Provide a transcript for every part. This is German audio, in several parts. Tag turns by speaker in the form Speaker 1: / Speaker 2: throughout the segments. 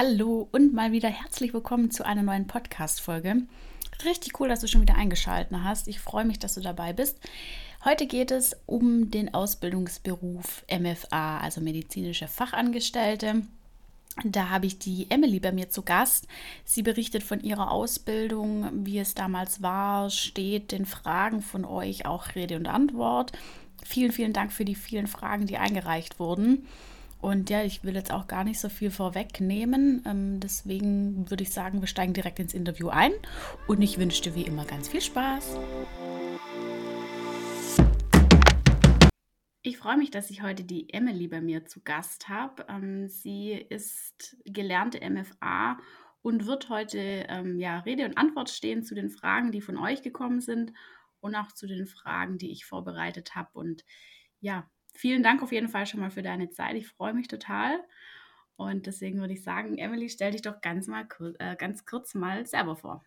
Speaker 1: Hallo und mal wieder herzlich willkommen zu einer neuen Podcast-Folge. Richtig cool, dass du schon wieder eingeschaltet hast. Ich freue mich, dass du dabei bist. Heute geht es um den Ausbildungsberuf MFA, also medizinische Fachangestellte. Da habe ich die Emily bei mir zu Gast. Sie berichtet von ihrer Ausbildung, wie es damals war, steht den Fragen von euch auch Rede und Antwort. Vielen, vielen Dank für die vielen Fragen, die eingereicht wurden. Und ja, ich will jetzt auch gar nicht so viel vorwegnehmen. Ähm, deswegen würde ich sagen, wir steigen direkt ins Interview ein. Und ich wünsche dir wie immer ganz viel Spaß. Ich freue mich, dass ich heute die Emily bei mir zu Gast habe. Ähm, sie ist gelernte MFA und wird heute ähm, ja, Rede und Antwort stehen zu den Fragen, die von euch gekommen sind und auch zu den Fragen, die ich vorbereitet habe. Und ja, vielen Dank auf jeden Fall schon mal für deine Zeit. Ich freue mich total. Und deswegen würde ich sagen, Emily, stell dich doch ganz mal äh, ganz kurz mal selber vor.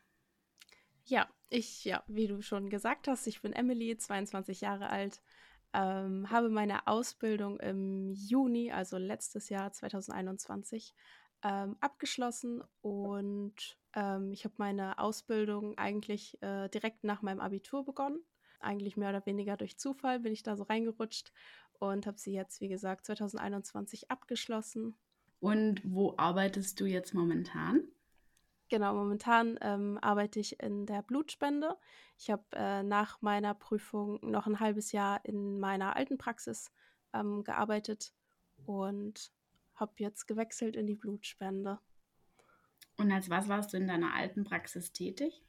Speaker 2: Ja, ich, ja, wie du schon gesagt hast, ich bin Emily, 22 Jahre alt, ähm, habe meine Ausbildung im Juni, also letztes Jahr 2021, ähm, abgeschlossen und ähm, ich habe meine Ausbildung eigentlich äh, direkt nach meinem Abitur begonnen. Eigentlich mehr oder weniger durch Zufall bin ich da so reingerutscht und habe sie jetzt, wie gesagt, 2021 abgeschlossen.
Speaker 1: Und wo arbeitest du jetzt momentan?
Speaker 2: Genau, momentan ähm, arbeite ich in der Blutspende. Ich habe äh, nach meiner Prüfung noch ein halbes Jahr in meiner alten Praxis ähm, gearbeitet und habe jetzt gewechselt in die Blutspende.
Speaker 1: Und als was warst du in deiner alten Praxis tätig?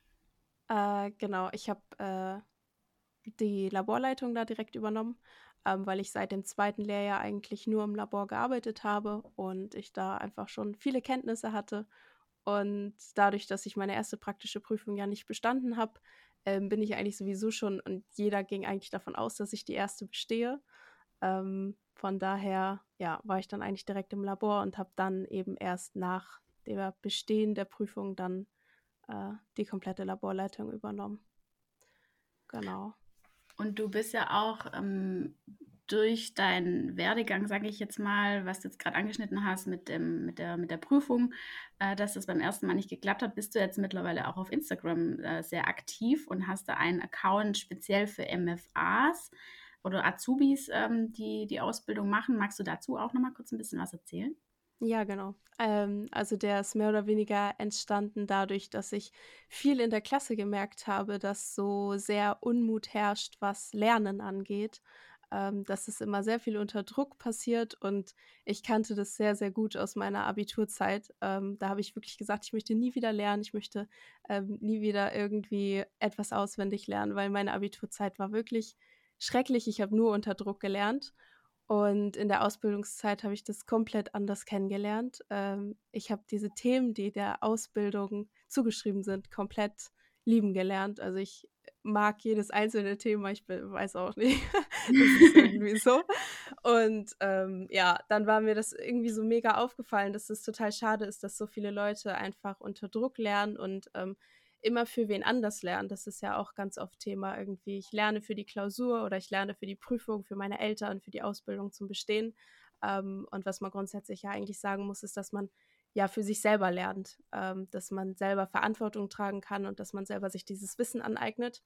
Speaker 2: Äh, genau, ich habe äh, die Laborleitung da direkt übernommen, ähm, weil ich seit dem zweiten Lehrjahr eigentlich nur im Labor gearbeitet habe und ich da einfach schon viele Kenntnisse hatte. Und dadurch, dass ich meine erste praktische Prüfung ja nicht bestanden habe, ähm, bin ich eigentlich sowieso schon und jeder ging eigentlich davon aus, dass ich die erste bestehe. Ähm, von daher, ja, war ich dann eigentlich direkt im Labor und habe dann eben erst nach der Bestehen der Prüfung dann äh, die komplette Laborleitung übernommen. Genau.
Speaker 1: Und du bist ja auch ähm, durch deinen Werdegang, sage ich jetzt mal, was du jetzt gerade angeschnitten hast mit, dem, mit, der, mit der Prüfung, äh, dass das beim ersten Mal nicht geklappt hat, bist du jetzt mittlerweile auch auf Instagram äh, sehr aktiv und hast da einen Account speziell für MFAs oder Azubis, ähm, die die Ausbildung machen. Magst du dazu auch noch mal kurz ein bisschen was erzählen?
Speaker 2: Ja, genau. Ähm, also der ist mehr oder weniger entstanden dadurch, dass ich viel in der Klasse gemerkt habe, dass so sehr Unmut herrscht, was Lernen angeht. Ähm, dass es immer sehr viel unter Druck passiert und ich kannte das sehr, sehr gut aus meiner Abiturzeit. Ähm, da habe ich wirklich gesagt, ich möchte nie wieder lernen, ich möchte ähm, nie wieder irgendwie etwas auswendig lernen, weil meine Abiturzeit war wirklich schrecklich. Ich habe nur unter Druck gelernt. Und in der Ausbildungszeit habe ich das komplett anders kennengelernt. Ähm, ich habe diese Themen, die der Ausbildung zugeschrieben sind, komplett lieben gelernt. Also ich mag jedes einzelne Thema, ich weiß auch nicht. das ist irgendwie so. Und ähm, ja, dann war mir das irgendwie so mega aufgefallen, dass es total schade ist, dass so viele Leute einfach unter Druck lernen und ähm, immer für wen anders lernen. Das ist ja auch ganz oft Thema irgendwie. Ich lerne für die Klausur oder ich lerne für die Prüfung, für meine Eltern, für die Ausbildung zum Bestehen. Ähm, und was man grundsätzlich ja eigentlich sagen muss, ist, dass man ja für sich selber lernt, ähm, dass man selber Verantwortung tragen kann und dass man selber sich dieses Wissen aneignet.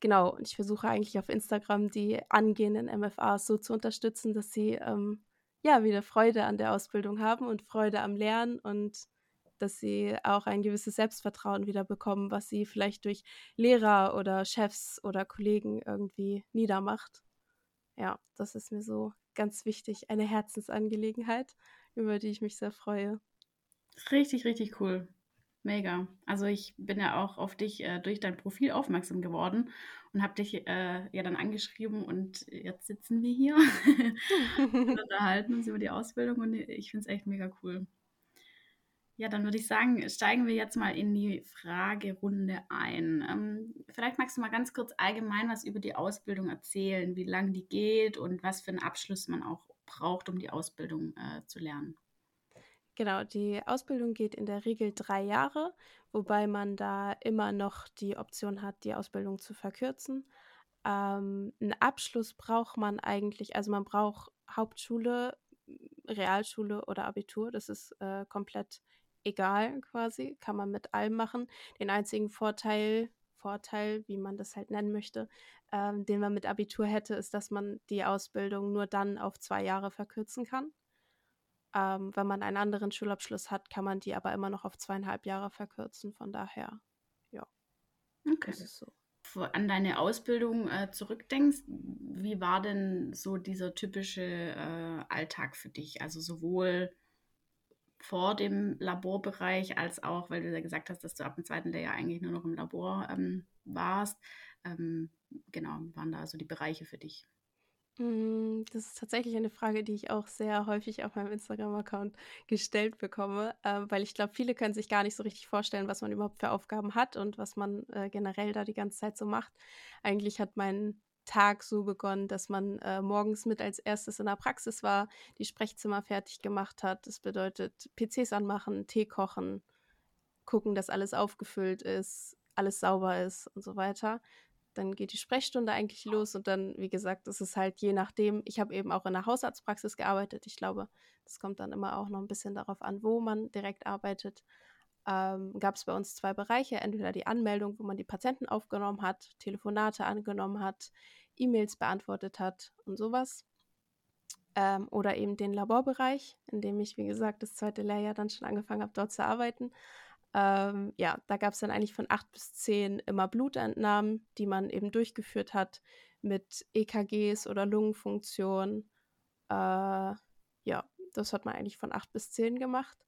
Speaker 2: Genau, und ich versuche eigentlich auf Instagram die angehenden MFAs so zu unterstützen, dass sie ähm, ja wieder Freude an der Ausbildung haben und Freude am Lernen und dass sie auch ein gewisses Selbstvertrauen wieder bekommen, was sie vielleicht durch Lehrer oder Chefs oder Kollegen irgendwie niedermacht. Ja, das ist mir so ganz wichtig, eine Herzensangelegenheit, über die ich mich sehr freue.
Speaker 1: Richtig, richtig cool. Mega. Also ich bin ja auch auf dich äh, durch dein Profil aufmerksam geworden und habe dich äh, ja dann angeschrieben und jetzt sitzen wir hier und unterhalten uns über die Ausbildung und ich finde es echt mega cool. Ja, dann würde ich sagen, steigen wir jetzt mal in die Fragerunde ein. Ähm, vielleicht magst du mal ganz kurz allgemein was über die Ausbildung erzählen, wie lange die geht und was für einen Abschluss man auch braucht, um die Ausbildung äh, zu lernen.
Speaker 2: Genau, die Ausbildung geht in der Regel drei Jahre, wobei man da immer noch die Option hat, die Ausbildung zu verkürzen. Ähm, einen Abschluss braucht man eigentlich, also man braucht Hauptschule Realschule oder Abitur. Das ist äh, komplett egal quasi, kann man mit allem machen. Den einzigen Vorteil, Vorteil, wie man das halt nennen möchte, ähm, den man mit Abitur hätte, ist, dass man die Ausbildung nur dann auf zwei Jahre verkürzen kann. Ähm, wenn man einen anderen Schulabschluss hat, kann man die aber immer noch auf zweieinhalb Jahre verkürzen. Von daher, ja.
Speaker 1: Okay. Das ist so. An deine Ausbildung äh, zurückdenkst, wie war denn so dieser typische äh, Alltag für dich? Also sowohl vor dem Laborbereich als auch, weil du ja gesagt hast, dass du ab dem zweiten Lehrjahr eigentlich nur noch im Labor ähm, warst. Ähm, genau, waren da so die Bereiche für dich?
Speaker 2: Hm, das ist tatsächlich eine Frage, die ich auch sehr häufig auf meinem Instagram-Account gestellt bekomme, äh, weil ich glaube, viele können sich gar nicht so richtig vorstellen, was man überhaupt für Aufgaben hat und was man äh, generell da die ganze Zeit so macht. Eigentlich hat mein Tag so begonnen, dass man äh, morgens mit als erstes in der Praxis war, die Sprechzimmer fertig gemacht hat. Das bedeutet PCs anmachen, Tee kochen, gucken, dass alles aufgefüllt ist, alles sauber ist und so weiter dann geht die Sprechstunde eigentlich los und dann, wie gesagt, ist es halt je nachdem. Ich habe eben auch in der Hausarztpraxis gearbeitet. Ich glaube, das kommt dann immer auch noch ein bisschen darauf an, wo man direkt arbeitet. Ähm, Gab es bei uns zwei Bereiche, entweder die Anmeldung, wo man die Patienten aufgenommen hat, Telefonate angenommen hat, E-Mails beantwortet hat und sowas. Ähm, oder eben den Laborbereich, in dem ich, wie gesagt, das zweite Lehrjahr dann schon angefangen habe, dort zu arbeiten. Ähm, ja, da gab es dann eigentlich von acht bis zehn immer Blutentnahmen, die man eben durchgeführt hat mit EKGs oder Lungenfunktion. Äh, ja, das hat man eigentlich von acht bis zehn gemacht.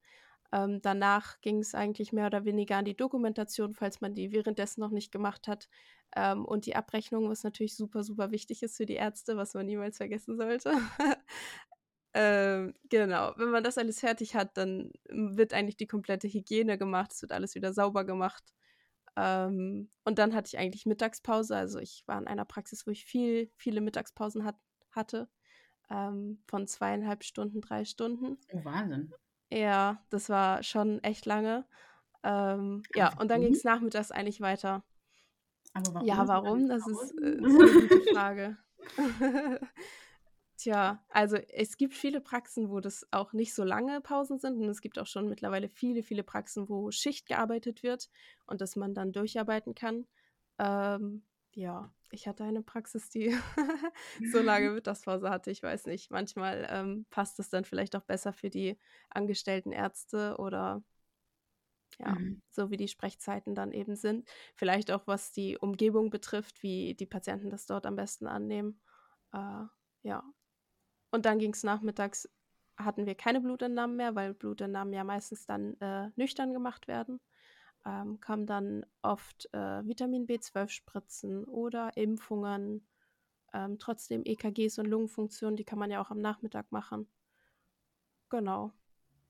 Speaker 2: Ähm, danach ging es eigentlich mehr oder weniger an die Dokumentation, falls man die währenddessen noch nicht gemacht hat. Ähm, und die Abrechnung, was natürlich super, super wichtig ist für die Ärzte, was man niemals vergessen sollte. Ähm, genau, wenn man das alles fertig hat, dann wird eigentlich die komplette Hygiene gemacht, es wird alles wieder sauber gemacht. Ähm, und dann hatte ich eigentlich Mittagspause. Also ich war in einer Praxis, wo ich viel, viele Mittagspausen hat, hatte. Ähm, von zweieinhalb Stunden, drei Stunden.
Speaker 1: Oh, Wahnsinn.
Speaker 2: Ja, das war schon echt lange. Ähm, ja, und dann ging es nachmittags eigentlich weiter. Aber warum? Ja, warum? Das ist, äh, ist eine gute Frage. Tja, also es gibt viele Praxen, wo das auch nicht so lange Pausen sind und es gibt auch schon mittlerweile viele, viele Praxen, wo Schicht gearbeitet wird und dass man dann durcharbeiten kann. Ähm, ja, ich hatte eine Praxis, die so lange Mittagspause hatte, ich weiß nicht. Manchmal ähm, passt es dann vielleicht auch besser für die angestellten Ärzte oder ja, mhm. so wie die Sprechzeiten dann eben sind. Vielleicht auch was die Umgebung betrifft, wie die Patienten das dort am besten annehmen. Äh, ja, und dann ging es nachmittags, hatten wir keine Blutentnahmen mehr, weil Blutentnahmen ja meistens dann äh, nüchtern gemacht werden. Ähm, kam dann oft äh, Vitamin B12-Spritzen oder Impfungen. Ähm, trotzdem EKGs und Lungenfunktionen, die kann man ja auch am Nachmittag machen. Genau.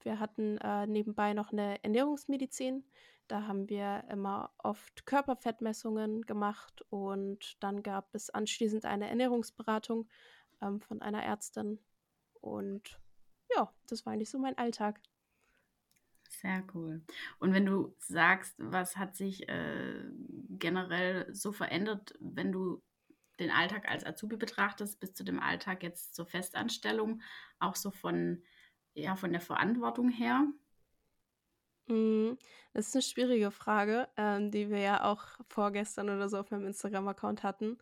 Speaker 2: Wir hatten äh, nebenbei noch eine Ernährungsmedizin. Da haben wir immer oft Körperfettmessungen gemacht und dann gab es anschließend eine Ernährungsberatung, ähm, von einer Ärztin. Und ja, das war eigentlich so mein Alltag.
Speaker 1: Sehr cool. Und wenn du sagst, was hat sich äh, generell so verändert, wenn du den Alltag als Azubi betrachtest, bis zu dem Alltag jetzt zur Festanstellung, auch so von, ja, von der Verantwortung her?
Speaker 2: Mm, das ist eine schwierige Frage, ähm, die wir ja auch vorgestern oder so auf meinem Instagram-Account hatten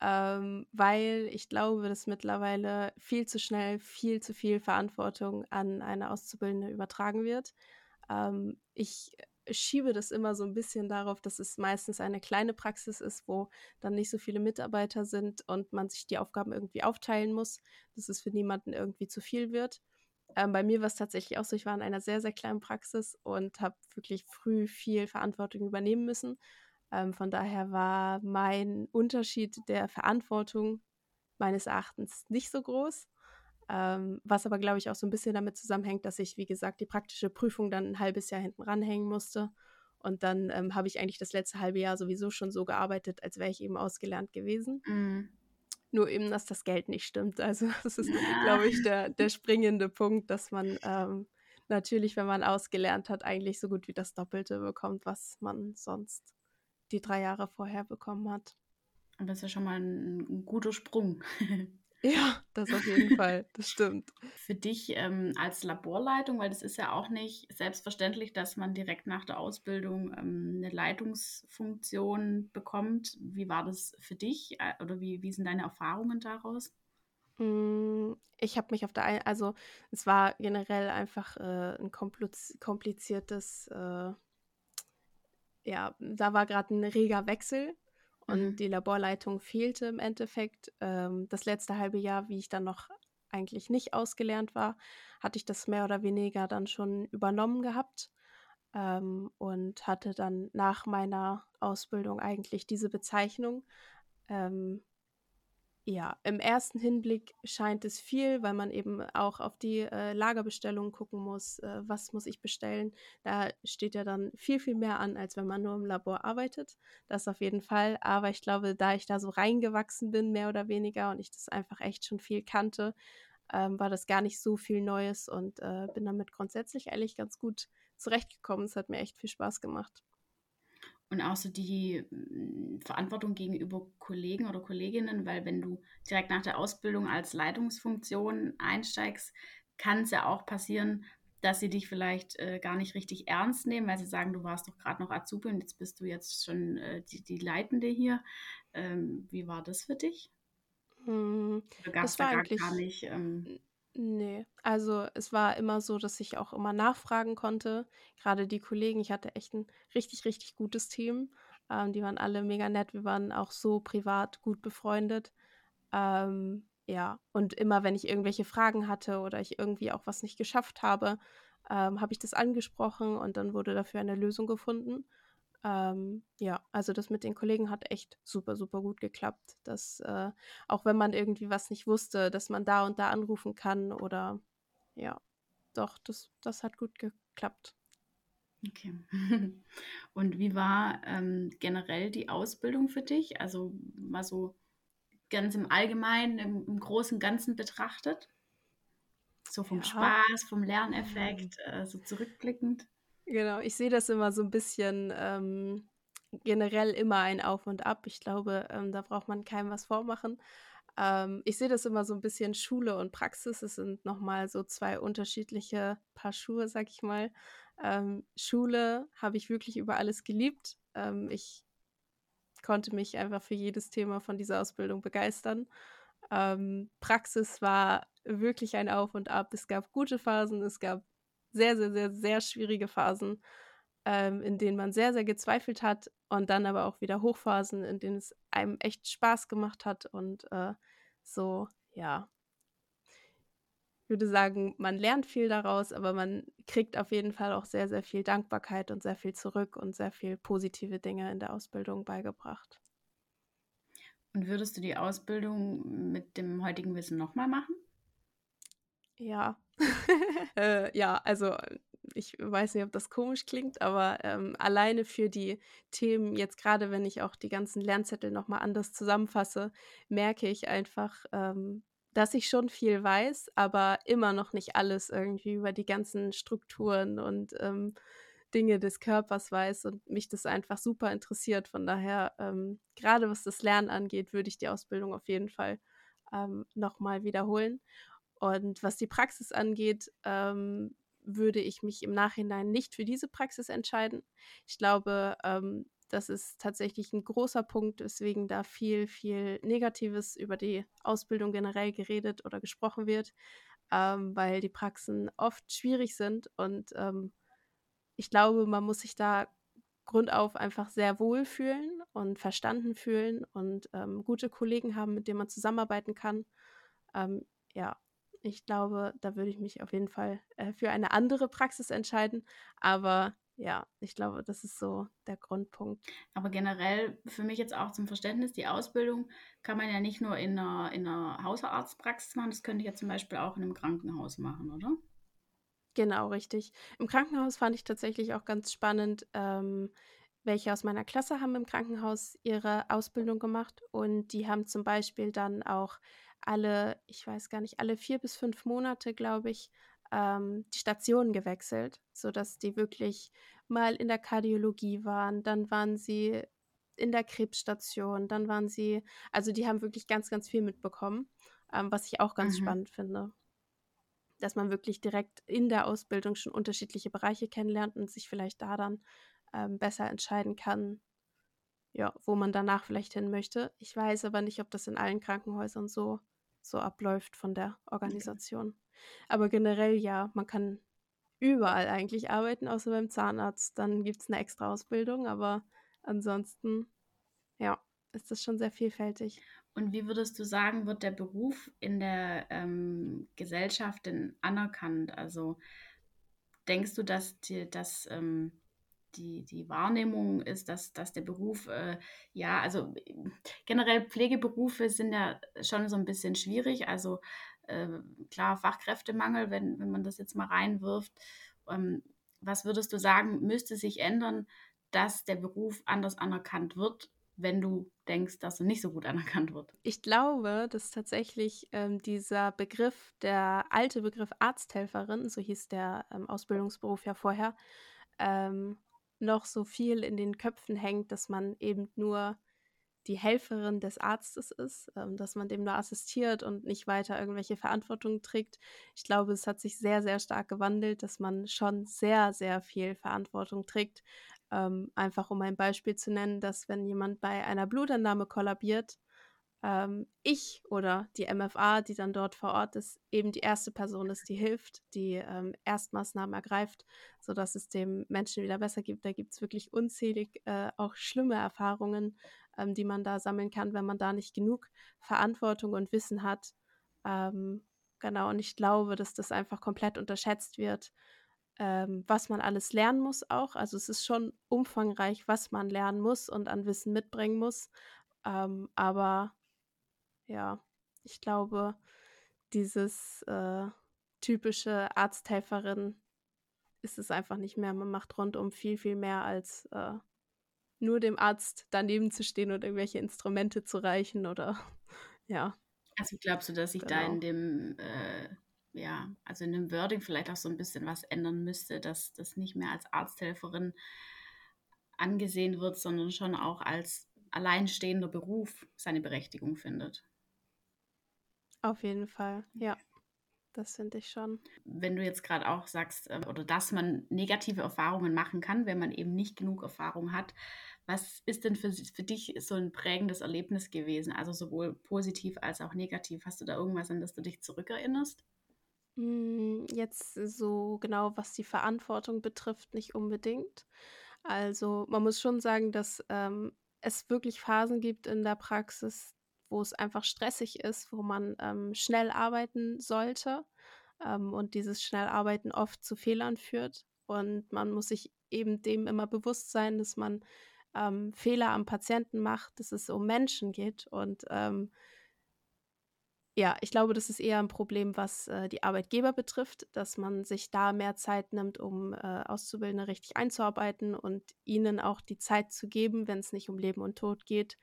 Speaker 2: ähm, weil ich glaube, dass mittlerweile viel zu schnell viel zu viel Verantwortung an eine Auszubildende übertragen wird. Ähm, ich schiebe das immer so ein bisschen darauf, dass es meistens eine kleine Praxis ist, wo dann nicht so viele Mitarbeiter sind und man sich die Aufgaben irgendwie aufteilen muss, dass es für niemanden irgendwie zu viel wird. Ähm, bei mir war es tatsächlich auch so, ich war in einer sehr, sehr kleinen Praxis und habe wirklich früh viel Verantwortung übernehmen müssen ähm, von daher war mein Unterschied der Verantwortung meines Erachtens nicht so groß. Ähm, was aber, glaube ich, auch so ein bisschen damit zusammenhängt, dass ich, wie gesagt, die praktische Prüfung dann ein halbes Jahr hinten ranhängen musste. Und dann ähm, habe ich eigentlich das letzte halbe Jahr sowieso schon so gearbeitet, als wäre ich eben ausgelernt gewesen. Mhm. Nur eben, dass das Geld nicht stimmt. Also das ist, ja. glaube ich, der, der springende Punkt, dass man ähm, natürlich, wenn man ausgelernt hat, eigentlich so gut wie das Doppelte bekommt, was man sonst die drei Jahre vorher bekommen hat.
Speaker 1: Aber das ist ja schon mal ein, ein guter Sprung.
Speaker 2: Ja, das auf jeden Fall, das stimmt.
Speaker 1: Für dich ähm, als Laborleitung, weil das ist ja auch nicht selbstverständlich, dass man direkt nach der Ausbildung ähm, eine Leitungsfunktion bekommt. Wie war das für dich äh, oder wie, wie sind deine Erfahrungen daraus?
Speaker 2: Hm, ich habe mich auf der einen also, es war generell einfach, äh, 'n kompluz kompliziertes, äh ja, da war gerade ein reger Wechsel und
Speaker 1: Mhm.
Speaker 2: die Laborleitung fehlte im Endeffekt. Ähm, das letzte halbe Jahr, wie ich dann noch eigentlich nicht ausgelernt war, hatte ich das mehr oder weniger dann schon übernommen gehabt, ähm, und hatte dann nach meiner Ausbildung eigentlich diese Bezeichnung. Ähm ja, im ersten Hinblick scheint es viel, weil man eben auch auf die, äh, Lagerbestellungen gucken muss. Äh, was muss ich bestellen? Da steht ja dann viel, viel mehr an, als wenn man nur im Labor arbeitet. Das auf jeden Fall. Aber ich glaube, da ich da so reingewachsen bin, mehr oder weniger, und ich das einfach echt schon viel kannte, ähm, war das gar nicht so viel Neues und, äh, bin damit grundsätzlich eigentlich ganz gut zurechtgekommen. Es hat mir echt viel Spaß gemacht.
Speaker 1: Und auch so die mm, Verantwortung gegenüber Kollegen oder Kolleginnen, weil wenn du direkt nach der Ausbildung als Leitungsfunktion einsteigst, kann es ja auch passieren, dass sie dich vielleicht äh, gar nicht richtig ernst nehmen, weil sie sagen, du warst doch gerade noch Azubi und jetzt bist du jetzt schon äh, die, die Leitende hier. Ähm, wie war das für dich?
Speaker 2: Hm, das
Speaker 1: da
Speaker 2: war
Speaker 1: gar, gar
Speaker 2: eigentlich
Speaker 1: nicht? Ähm,
Speaker 2: Ne, also es war immer so, dass ich auch immer nachfragen konnte. Gerade die Kollegen, ich hatte echt ein richtig, richtig gutes Team. Ähm, die waren alle mega nett. Wir waren auch so privat gut befreundet. Ähm, ja, und immer wenn ich irgendwelche Fragen hatte oder ich irgendwie auch was nicht geschafft habe, ähm, habe ich das angesprochen und dann wurde dafür eine Lösung gefunden. Ähm, ja, also das mit den Kollegen hat echt super, super gut geklappt. Dass, äh, auch wenn man irgendwie was nicht wusste, dass man da und da anrufen kann oder ja, doch, das, das hat gut geklappt.
Speaker 1: okay. Und wie war ähm, generell die Ausbildung für dich? Also mal so ganz im Allgemeinen, im, im Großen und Ganzen betrachtet? So vom
Speaker 2: Ja,
Speaker 1: Spaß, vom
Speaker 2: ähm,
Speaker 1: Lerneffekt, äh, so zurückblickend.
Speaker 2: Genau. Ich sehe das immer so ein bisschen ähm, generell immer ein Auf und Ab. Ich glaube, ähm, da braucht man keinem was vormachen. Ähm, ich sehe das immer so ein bisschen Schule und Praxis. Es sind noch mal so 2 unterschiedliche Paar Schuhe, sag ich mal. Ähm, Schule habe ich wirklich über alles geliebt. Ähm, ich konnte mich einfach für jedes Thema von dieser Ausbildung begeistern. Ähm, Praxis war wirklich ein Auf und Ab. Es gab gute Phasen, es gab sehr, sehr, sehr, sehr schwierige Phasen, ähm, in denen man sehr, sehr gezweifelt hat und dann aber auch wieder Hochphasen, in denen es einem echt Spaß gemacht hat und äh, so, ja, ich würde sagen, man lernt viel daraus, aber man kriegt auf jeden Fall auch sehr, sehr viel Dankbarkeit und sehr viel zurück und sehr viel positive Dinge in der Ausbildung beigebracht.
Speaker 1: Und würdest du die Ausbildung mit dem heutigen Wissen nochmal machen?
Speaker 2: Ja. Äh, ja, also, äh, ich weiß nicht, ob das komisch klingt, aber, ähm, alleine für die Themen jetzt gerade, wenn ich auch die ganzen Lernzettel noch mal anders zusammenfasse, merke ich einfach, ähm, dass ich schon viel weiß, aber immer noch nicht alles irgendwie über die ganzen Strukturen und, ähm, Dinge des Körpers weiß und mich das einfach super interessiert. Von daher, ähm, grade was das Lernen angeht, würde ich die Ausbildung auf jeden Fall, ähm, noch mal wiederholen. Und was die Praxis angeht, ähm, würde ich mich im Nachhinein nicht für diese Praxis entscheiden. Ich glaube, ähm, das ist tatsächlich ein großer Punkt, weswegen da viel, viel Negatives über die Ausbildung generell geredet oder gesprochen wird, ähm, weil die Praxen oft schwierig sind und, ähm, ich glaube, man muss sich da grundauf einfach sehr wohl fühlen und verstanden fühlen und, ähm, gute Kollegen haben, mit denen man zusammenarbeiten kann. Ähm, ja, ich glaube, da würde ich mich auf jeden Fall, äh, für eine andere Praxis entscheiden. Aber ja, ich glaube, das ist so der Grundpunkt.
Speaker 1: Aber generell für mich jetzt auch zum Verständnis, die Ausbildung kann man ja nicht nur in einer, in einer Hausarztpraxis machen, das könnte ich ja zum Beispiel auch in einem Krankenhaus machen, oder?
Speaker 2: Genau, richtig. Im Krankenhaus fand ich tatsächlich auch ganz spannend, ähm, welche aus meiner Klasse haben im Krankenhaus ihre Ausbildung gemacht und die haben zum Beispiel dann auch alle, ich weiß gar nicht, alle 4 bis 5 Monate, glaube ich, ähm, die Station gewechselt, sodass die wirklich mal in der Kardiologie waren, dann waren sie in der Krebsstation, dann waren sie also, die haben wirklich ganz, ganz viel mitbekommen. ähm, was ich auch ganz mhm. spannend finde. Dass man wirklich direkt in der Ausbildung schon unterschiedliche Bereiche kennenlernt und sich vielleicht da dann ähm, besser entscheiden kann, ja, wo man danach vielleicht hin möchte. Ich weiß aber nicht, ob das in allen Krankenhäusern so, so abläuft von der Organisation. Okay. Aber generell ja, man kann überall eigentlich arbeiten, außer beim Zahnarzt. Dann gibt es eine extra Ausbildung, aber ansonsten, ja, ist das schon sehr vielfältig.
Speaker 1: Und wie würdest du sagen, wird der Beruf in der ähm, Gesellschaft denn anerkannt? Also denkst du, dass, die, dass ähm, die, die Wahrnehmung ist, dass, dass der Beruf, äh, ja, also generell Pflegeberufe sind ja schon so ein bisschen schwierig. Also äh, klar, Fachkräftemangel, wenn, wenn man das jetzt mal reinwirft. Ähm, was würdest du sagen, müsste sich ändern, dass der Beruf anders anerkannt wird, wenn du denkst, dass er nicht so gut anerkannt wird?
Speaker 2: Ich glaube, dass tatsächlich ähm, dieser Begriff, der alte Begriff Arzthelferin, so hieß der ähm, Ausbildungsberuf ja vorher, ähm, noch so viel in den Köpfen hängt, dass man eben nur die Helferin des Arztes ist, ähm, dass man dem nur assistiert und nicht weiter irgendwelche Verantwortung trägt. Ich glaube, es hat sich sehr, sehr stark gewandelt, dass man schon sehr, sehr viel Verantwortung trägt. Ähm, einfach um ein Beispiel zu nennen, dass wenn jemand bei einer Blutentnahme kollabiert, ähm, ich oder die MFA, die dann dort vor Ort ist, eben die erste Person ist, die hilft, die ähm, Erstmaßnahmen ergreift, sodass es dem Menschen wieder besser gibt. Da gibt es wirklich unzählig äh, auch schlimme Erfahrungen, ähm, die man da sammeln kann, wenn man da nicht genug Verantwortung und Wissen hat. Ähm, genau, und ich glaube, dass das einfach komplett unterschätzt wird, ähm, was man alles lernen muss auch. Also es ist schon umfangreich, was man lernen muss und an Wissen mitbringen muss. Ähm, aber ja, ich glaube, dieses äh, typische Arzthelferin ist es einfach nicht mehr. Man macht rundum viel, viel mehr als äh, nur dem Arzt daneben zu stehen und irgendwelche Instrumente zu reichen oder ja.
Speaker 1: Also glaubst du, dass sich genau. da in dem, äh, ja, also in dem Wording vielleicht auch so ein bisschen was ändern müsste, dass das nicht mehr als Arzthelferin angesehen wird, sondern schon auch als alleinstehender Beruf seine Berechtigung findet?
Speaker 2: Auf jeden Fall, ja. Das finde ich schon.
Speaker 1: Wenn du jetzt gerade auch sagst, äh, oder dass man negative Erfahrungen machen kann, wenn man eben nicht genug Erfahrung hat, was ist denn für, für dich so ein prägendes Erlebnis gewesen? Also sowohl positiv als auch negativ. Hast du da irgendwas, an das du dich zurückerinnerst?
Speaker 2: Hm, jetzt so genau, was die Verantwortung betrifft, nicht unbedingt. Also man muss schon sagen, dass ähm, es wirklich Phasen gibt in der Praxis, wo es einfach stressig ist, wo man ähm, schnell arbeiten sollte ähm, und dieses Schnellarbeiten oft zu Fehlern führt. Und man muss sich eben dem immer bewusst sein, dass man ähm, Fehler am Patienten macht, dass es um Menschen geht. Und ähm, ja, ich glaube, das ist eher ein Problem, was äh, die Arbeitgeber betrifft, dass man sich da mehr Zeit nimmt, um äh, Auszubildende richtig einzuarbeiten und ihnen auch die Zeit zu geben, wenn es nicht um Leben und Tod geht,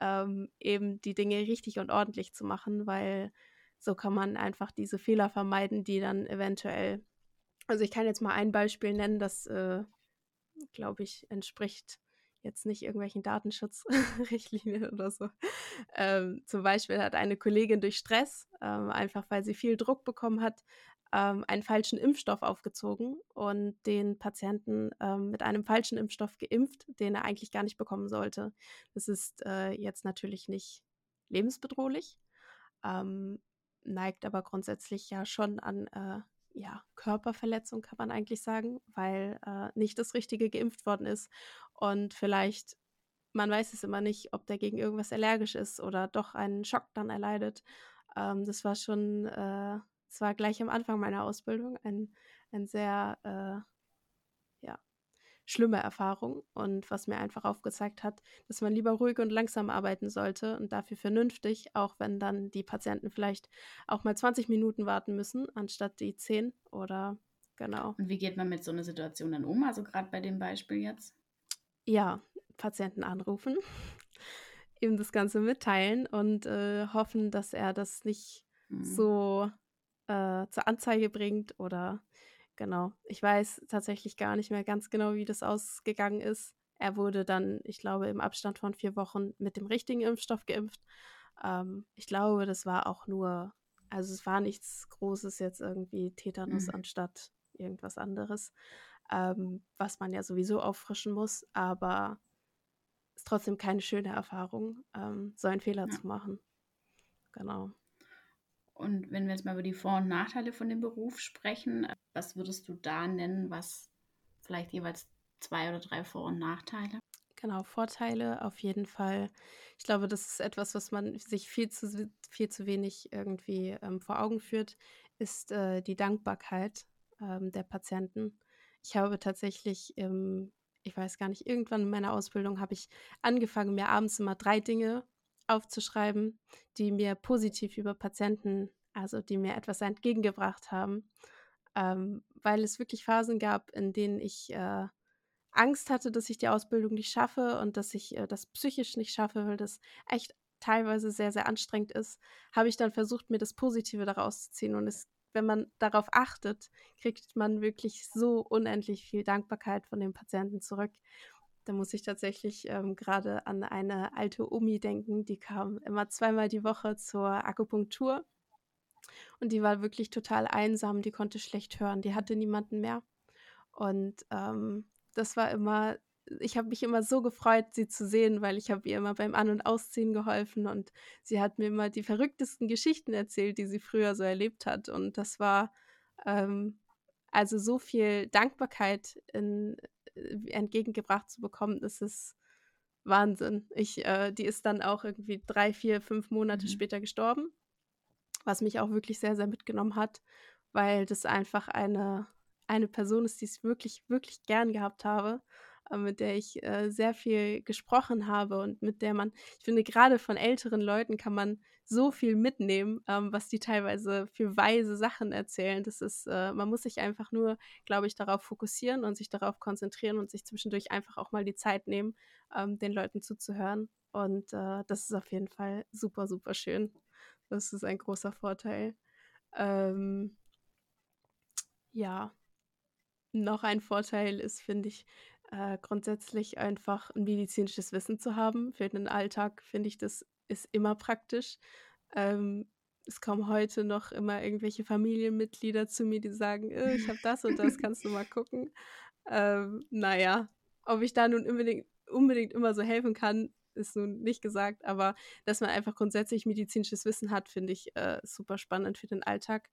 Speaker 2: ähm, eben die Dinge richtig und ordentlich zu machen, weil so kann man einfach diese Fehler vermeiden, die dann eventuell. Also ich kann jetzt mal ein Beispiel nennen, das, äh, glaube ich, entspricht jetzt nicht irgendwelchen Datenschutzrichtlinien oder so. Ähm, zum Beispiel hat eine Kollegin durch Stress, ähm, einfach weil sie viel Druck bekommen hat, ähm, einen falschen Impfstoff aufgezogen und den Patienten ähm, mit einem falschen Impfstoff geimpft, den er eigentlich gar nicht bekommen sollte. Das ist äh, jetzt natürlich nicht lebensbedrohlich, ähm, neigt aber grundsätzlich ja schon an äh, ja, Körperverletzung, kann man eigentlich sagen, weil äh, nicht das Richtige geimpft worden ist und vielleicht man weiß es immer nicht, ob der gegen irgendwas allergisch ist oder doch einen Schock dann erleidet. Ähm, das war schon äh, es war gleich am Anfang meiner Ausbildung ein, ein sehr äh, ja, schlimme Erfahrung und was mir einfach aufgezeigt hat, dass man lieber ruhig und langsam arbeiten sollte und dafür vernünftig, auch wenn dann die Patienten vielleicht auch mal 20 Minuten warten müssen, anstatt die 10 oder genau.
Speaker 1: Und wie geht man mit so einer Situation dann um? Also gerade bei dem Beispiel jetzt?
Speaker 2: Ja, Patienten anrufen, ihm das Ganze mitteilen und äh, hoffen, dass er das nicht mhm. so äh, zur Anzeige bringt oder genau. Ich weiß tatsächlich gar nicht mehr ganz genau, wie das ausgegangen ist. Er wurde dann, ich glaube, im Abstand von vier Wochen mit dem richtigen Impfstoff geimpft. Ähm, ich glaube, das war auch nur, also es war nichts Großes jetzt irgendwie Tetanus
Speaker 1: Mhm.
Speaker 2: anstatt irgendwas anderes, ähm, was man ja sowieso auffrischen muss, aber ist trotzdem keine schöne Erfahrung, ähm, so einen Fehler
Speaker 1: Ja.
Speaker 2: zu machen. Genau.
Speaker 1: Und wenn wir jetzt mal über die Vor- und Nachteile von dem Beruf sprechen, was würdest du da nennen, was vielleicht jeweils zwei oder drei Vor- und Nachteile?
Speaker 2: Genau, Vorteile auf jeden Fall. Ich glaube, das ist etwas, was man sich viel zu, viel zu wenig irgendwie ähm, vor Augen führt, ist äh, die Dankbarkeit ähm, der Patienten. Ich habe tatsächlich, ähm, ich weiß gar nicht, irgendwann in meiner Ausbildung habe ich angefangen, mir abends immer drei Dinge aufzuschreiben, die mir positiv über Patienten, also die mir etwas entgegengebracht haben, ähm, weil es wirklich Phasen gab, in denen ich äh, Angst hatte, dass ich die Ausbildung nicht schaffe und dass ich äh, das psychisch nicht schaffe, weil das echt teilweise sehr, sehr anstrengend ist, habe ich dann versucht, mir das Positive daraus zu ziehen. Und es, wenn man darauf achtet, kriegt man wirklich so unendlich viel Dankbarkeit von den Patienten zurück. Da muss ich tatsächlich ähm, gerade an eine alte Omi denken, die kam immer zweimal die Woche zur Akupunktur. Und die war wirklich total einsam, die konnte schlecht hören, die hatte niemanden mehr. Und ähm, das war immer, ich habe mich immer so gefreut, sie zu sehen, weil ich habe ihr immer beim An- und Ausziehen geholfen und sie hat mir immer die verrücktesten Geschichten erzählt, die sie früher so erlebt hat. Und das war ähm, also so viel Dankbarkeit in, entgegengebracht zu bekommen, das ist Wahnsinn. Ich, äh, die ist dann auch irgendwie drei, vier, fünf Monate
Speaker 1: Mhm.
Speaker 2: später gestorben, was mich auch wirklich sehr, sehr mitgenommen hat, weil das einfach eine, eine Person ist, die ich wirklich, wirklich gern gehabt habe, äh, mit der ich äh, sehr viel gesprochen habe und mit der man, ich finde, gerade von älteren Leuten kann man so viel mitnehmen, ähm, was die teilweise für weise Sachen erzählen. Das ist, äh, man muss sich einfach nur, glaube ich, darauf fokussieren und sich darauf konzentrieren und sich zwischendurch einfach auch mal die Zeit nehmen, ähm, den Leuten zuzuhören. Und äh, das ist auf jeden Fall super, super schön. Das ist ein großer Vorteil. Ähm, ja, noch ein Vorteil ist, finde ich, äh, grundsätzlich einfach ein medizinisches Wissen zu haben. Für den Alltag finde ich, das ist immer praktisch. Ähm, es kommen heute noch immer irgendwelche Familienmitglieder zu mir, die sagen, äh, ich habe das und das, kannst du mal gucken. Ähm, naja, ob ich da nun unbedingt, unbedingt immer so helfen kann, ist nun nicht gesagt, aber dass man einfach grundsätzlich medizinisches Wissen hat, finde ich äh, super spannend für den Alltag.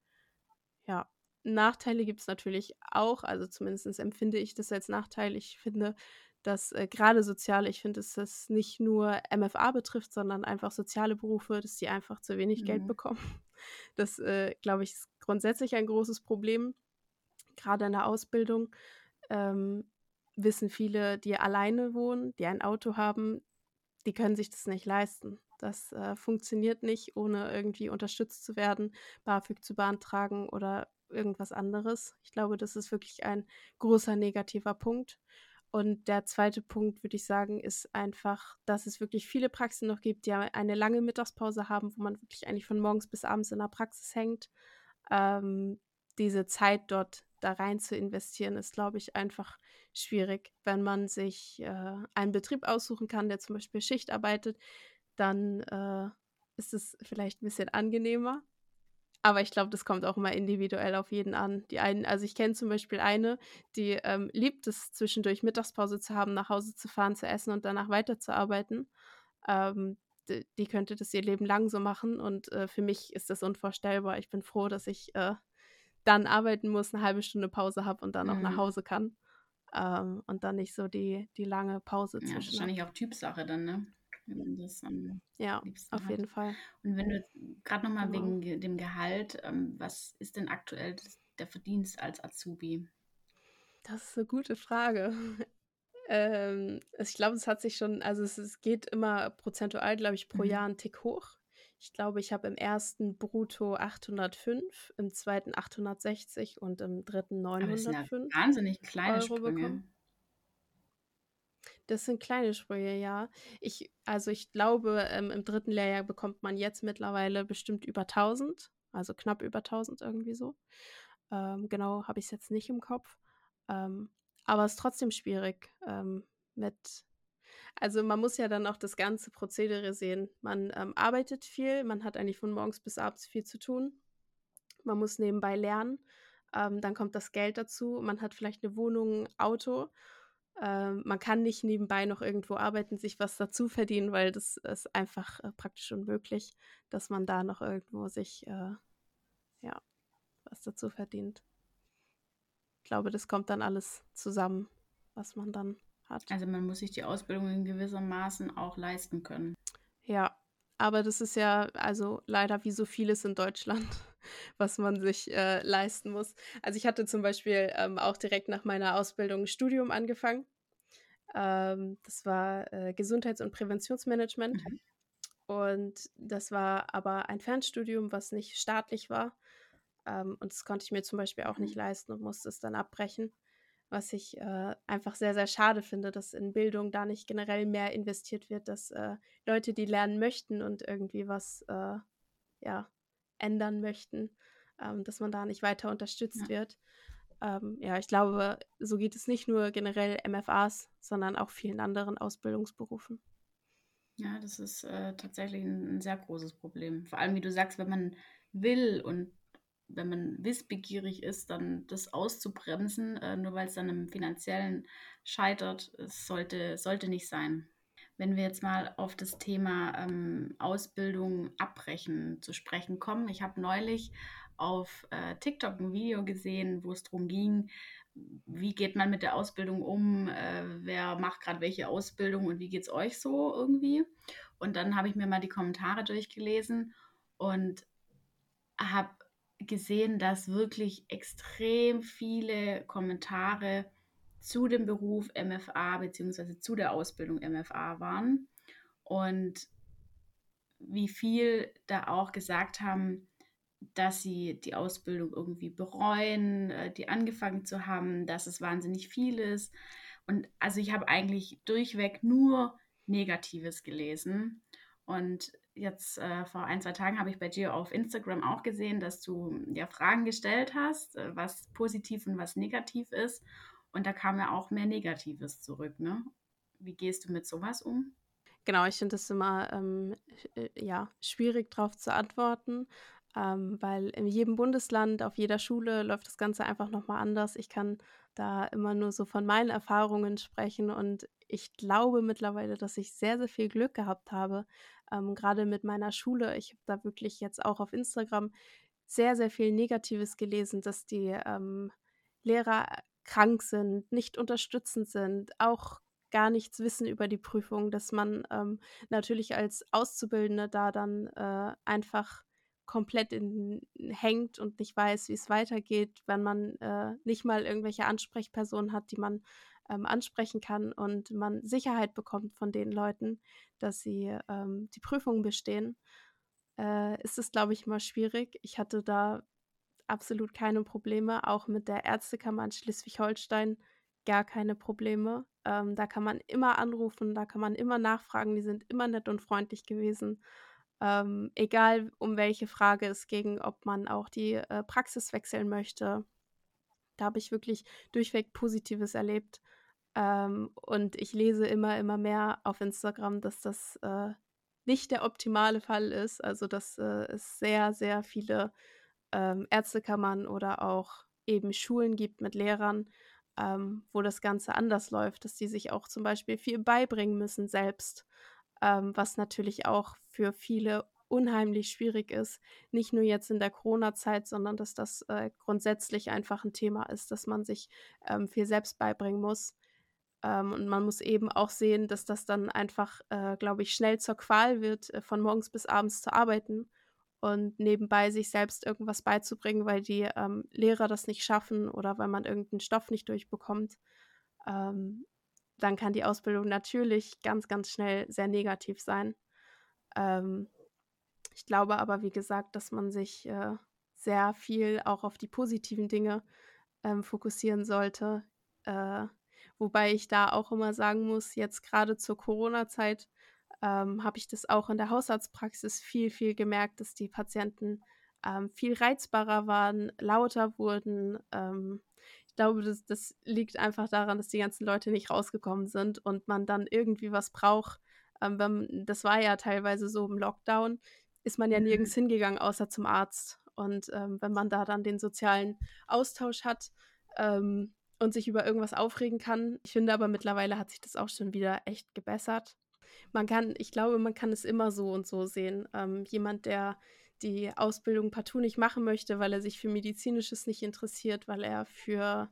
Speaker 2: Ja, Nachteile gibt es natürlich auch, also zumindest empfinde ich das als Nachteil. Ich finde, dass äh, gerade soziale, ich finde, dass das nicht nur MFA betrifft, sondern einfach soziale Berufe, dass die einfach zu wenig Geld
Speaker 1: Mhm.
Speaker 2: bekommen. Das, äh, glaube ich, ist grundsätzlich ein großes Problem. Gerade in der Ausbildung ähm, wissen viele, die alleine wohnen, die ein Auto haben, die können sich das nicht leisten. Das äh, funktioniert nicht, ohne irgendwie unterstützt zu werden, BAföG zu beantragen oder irgendwas anderes. Ich glaube, das ist wirklich ein großer negativer Punkt. Und der zweite Punkt, würde ich sagen, ist einfach, dass es wirklich viele Praxen noch gibt, die eine lange Mittagspause haben, wo man wirklich eigentlich von morgens bis abends in der Praxis hängt. Ähm, diese Zeit dort da rein zu investieren, ist, glaube ich, einfach schwierig. Wenn man sich äh, einen Betrieb aussuchen kann, der zum Beispiel Schicht arbeitet, dann äh, ist es vielleicht ein bisschen angenehmer. Aber ich glaube, das kommt auch immer individuell auf jeden an. Die einen, also ich kenne zum Beispiel eine, die ähm, liebt es, zwischendurch Mittagspause zu haben, nach Hause zu fahren, zu essen und danach weiterzuarbeiten. Ähm, die, die könnte das ihr Leben lang so machen und äh, für mich ist das unvorstellbar. Ich bin froh, dass ich äh, dann arbeiten muss, eine halbe Stunde Pause habe und dann auch nach
Speaker 1: Mhm.
Speaker 2: Hause kann. Ähm, und dann nicht so die, die lange Pause
Speaker 1: Ja,
Speaker 2: zwischen
Speaker 1: wahrscheinlich auch Typsache dann, ne? Wenn man das am
Speaker 2: Ja,
Speaker 1: liebsten
Speaker 2: auf
Speaker 1: hat.
Speaker 2: jeden Fall.
Speaker 1: Und wenn du gerade nochmal
Speaker 2: Genau.
Speaker 1: wegen ge- dem Gehalt, ähm, was ist denn aktuell der Verdienst als Azubi?
Speaker 2: Das ist eine gute Frage. ähm, ich glaube, es hat sich schon, also es, es geht immer prozentual, glaube ich, pro
Speaker 1: Mhm.
Speaker 2: Jahr einen Tick hoch. Ich glaube, ich habe im ersten brutto 805, im zweiten 860 und im dritten
Speaker 1: Aber das sind ja
Speaker 2: 905
Speaker 1: wahnsinnig kleine
Speaker 2: Euro
Speaker 1: Sprünge.
Speaker 2: bekommen. Das sind kleine Sprünge, ja. Ich, also ich glaube, ähm, im dritten Lehrjahr bekommt man jetzt mittlerweile bestimmt über 1000, also knapp über 1000 irgendwie so. Ähm, genau, habe ich es jetzt nicht im Kopf. Ähm, aber es ist trotzdem schwierig ähm, mit. Also man muss ja dann auch das ganze Prozedere sehen. Man ähm, arbeitet viel, man hat eigentlich von morgens bis abends viel zu tun. Man muss nebenbei lernen. Ähm, dann kommt das Geld dazu. Man hat vielleicht eine Wohnung, ein Auto. Ähm, man kann nicht nebenbei noch irgendwo arbeiten, sich was dazu verdienen, weil das ist einfach äh, praktisch unmöglich, dass man da noch irgendwo sich äh, ja was dazu verdient. Ich glaube, das kommt dann alles zusammen, was man dann hat.
Speaker 1: Also man muss sich die Ausbildung in gewissermaßen auch leisten können.
Speaker 2: Ja, aber das ist ja also leider wie so vieles in Deutschland, was man sich äh, leisten muss. Also ich hatte zum Beispiel ähm, auch direkt nach meiner Ausbildung ein Studium angefangen. Ähm, das war äh, Gesundheits- und Präventionsmanagement. Mhm. Und das war aber ein Fernstudium, was nicht staatlich war. Ähm, und das konnte ich mir zum Beispiel auch nicht mhm. leisten und musste es dann abbrechen was ich äh, einfach sehr, sehr schade finde, dass in Bildung da nicht generell mehr investiert wird, dass äh, Leute, die lernen möchten und irgendwie was äh, ja, ändern möchten, ähm, dass man da nicht weiter unterstützt ja. wird. Ähm, ja, ich glaube, so geht es nicht nur generell MFAs, sondern auch vielen anderen Ausbildungsberufen.
Speaker 1: Ja, das ist äh, tatsächlich ein, ein sehr großes Problem. Vor allem, wie du sagst, wenn man will und wenn man wissbegierig ist, dann das auszubremsen, äh, nur weil es dann im finanziellen scheitert, sollte, sollte nicht sein. Wenn wir jetzt mal auf das Thema ähm, Ausbildung abbrechen zu sprechen kommen. Ich habe neulich auf äh, TikTok ein Video gesehen, wo es darum ging, wie geht man mit der Ausbildung um, äh, wer macht gerade welche Ausbildung und wie geht es euch so irgendwie. Und dann habe ich mir mal die Kommentare durchgelesen und habe gesehen, dass wirklich extrem viele Kommentare zu dem Beruf MFA bzw. zu der Ausbildung MFA waren und wie viel da auch gesagt haben, dass sie die Ausbildung irgendwie bereuen, äh, die angefangen zu haben, dass es wahnsinnig viel ist. Und also ich habe eigentlich durchweg nur Negatives gelesen. Und jetzt äh, vor ein, zwei Tagen habe ich bei dir auf Instagram auch gesehen, dass du ja Fragen gestellt hast, äh, was positiv und was negativ ist. Und da kam ja auch mehr Negatives zurück. Ne? Wie gehst du mit sowas um?
Speaker 2: Genau, ich finde es immer ähm, äh, ja, schwierig darauf zu antworten, ähm, weil in jedem Bundesland, auf jeder Schule läuft das Ganze einfach nochmal anders. Ich kann da immer nur so von meinen Erfahrungen sprechen und ich glaube mittlerweile, dass ich sehr, sehr viel Glück gehabt habe, ähm, gerade mit meiner Schule. Ich habe da wirklich jetzt auch auf Instagram sehr, sehr viel Negatives gelesen, dass die ähm, Lehrer krank sind, nicht unterstützend sind, auch gar nichts wissen über die Prüfung, dass man ähm, natürlich als Auszubildende da dann äh, einfach komplett in, hängt und nicht weiß, wie es weitergeht, wenn man äh, nicht mal irgendwelche Ansprechpersonen hat, die man ähm, ansprechen kann und man Sicherheit bekommt von den Leuten, dass sie ähm, die Prüfungen bestehen, äh, ist es, glaube ich, immer schwierig. Ich hatte da absolut keine Probleme, auch mit der Ärztekammer in Schleswig-Holstein gar keine Probleme. Ähm, da kann man immer anrufen, da kann man immer nachfragen, die sind immer nett und freundlich gewesen. Ähm, egal um welche Frage es ging, ob man auch die äh, Praxis wechseln möchte. Da habe ich wirklich durchweg Positives erlebt. Ähm, und ich lese immer, immer mehr auf Instagram, dass das äh, nicht der optimale Fall ist. Also, dass äh, es sehr, sehr viele ähm, Ärztekammern oder auch eben Schulen gibt mit Lehrern, ähm, wo das Ganze anders läuft, dass die sich auch zum Beispiel viel beibringen müssen selbst ähm, was natürlich auch für viele unheimlich schwierig ist. Nicht nur jetzt in der Corona-Zeit, sondern dass das äh, grundsätzlich einfach ein Thema ist, dass man sich ähm, viel selbst beibringen muss. Ähm, und man muss eben auch sehen, dass das dann einfach, äh, glaube ich, schnell zur Qual wird, äh, von morgens bis abends zu arbeiten und nebenbei sich selbst irgendwas beizubringen, weil die ähm, Lehrer das nicht schaffen oder weil man irgendeinen Stoff nicht durchbekommt. Ähm, dann kann die Ausbildung natürlich ganz, ganz schnell sehr negativ sein. Ähm, ich glaube aber, wie gesagt, dass man sich äh, sehr viel auch auf die positiven Dinge ähm, fokussieren sollte. Äh, wobei ich da auch immer sagen muss, jetzt gerade zur Corona-Zeit ähm, habe ich das auch in der Hausarztpraxis viel, viel gemerkt, dass die Patienten ähm, viel reizbarer waren, lauter wurden. Ähm, ich glaube, das, das liegt einfach daran, dass die ganzen Leute nicht rausgekommen sind und man dann irgendwie was braucht. Ähm, wenn, das war ja teilweise so im Lockdown, ist man ja mhm. nirgends hingegangen, außer zum Arzt. Und ähm, wenn man da dann den sozialen Austausch hat ähm, und sich über irgendwas aufregen kann, ich finde aber mittlerweile hat sich das auch schon wieder echt gebessert. Man kann, ich glaube, man kann es immer so und so sehen. Ähm, jemand, der die Ausbildung partout nicht machen möchte, weil er sich für Medizinisches nicht interessiert, weil er für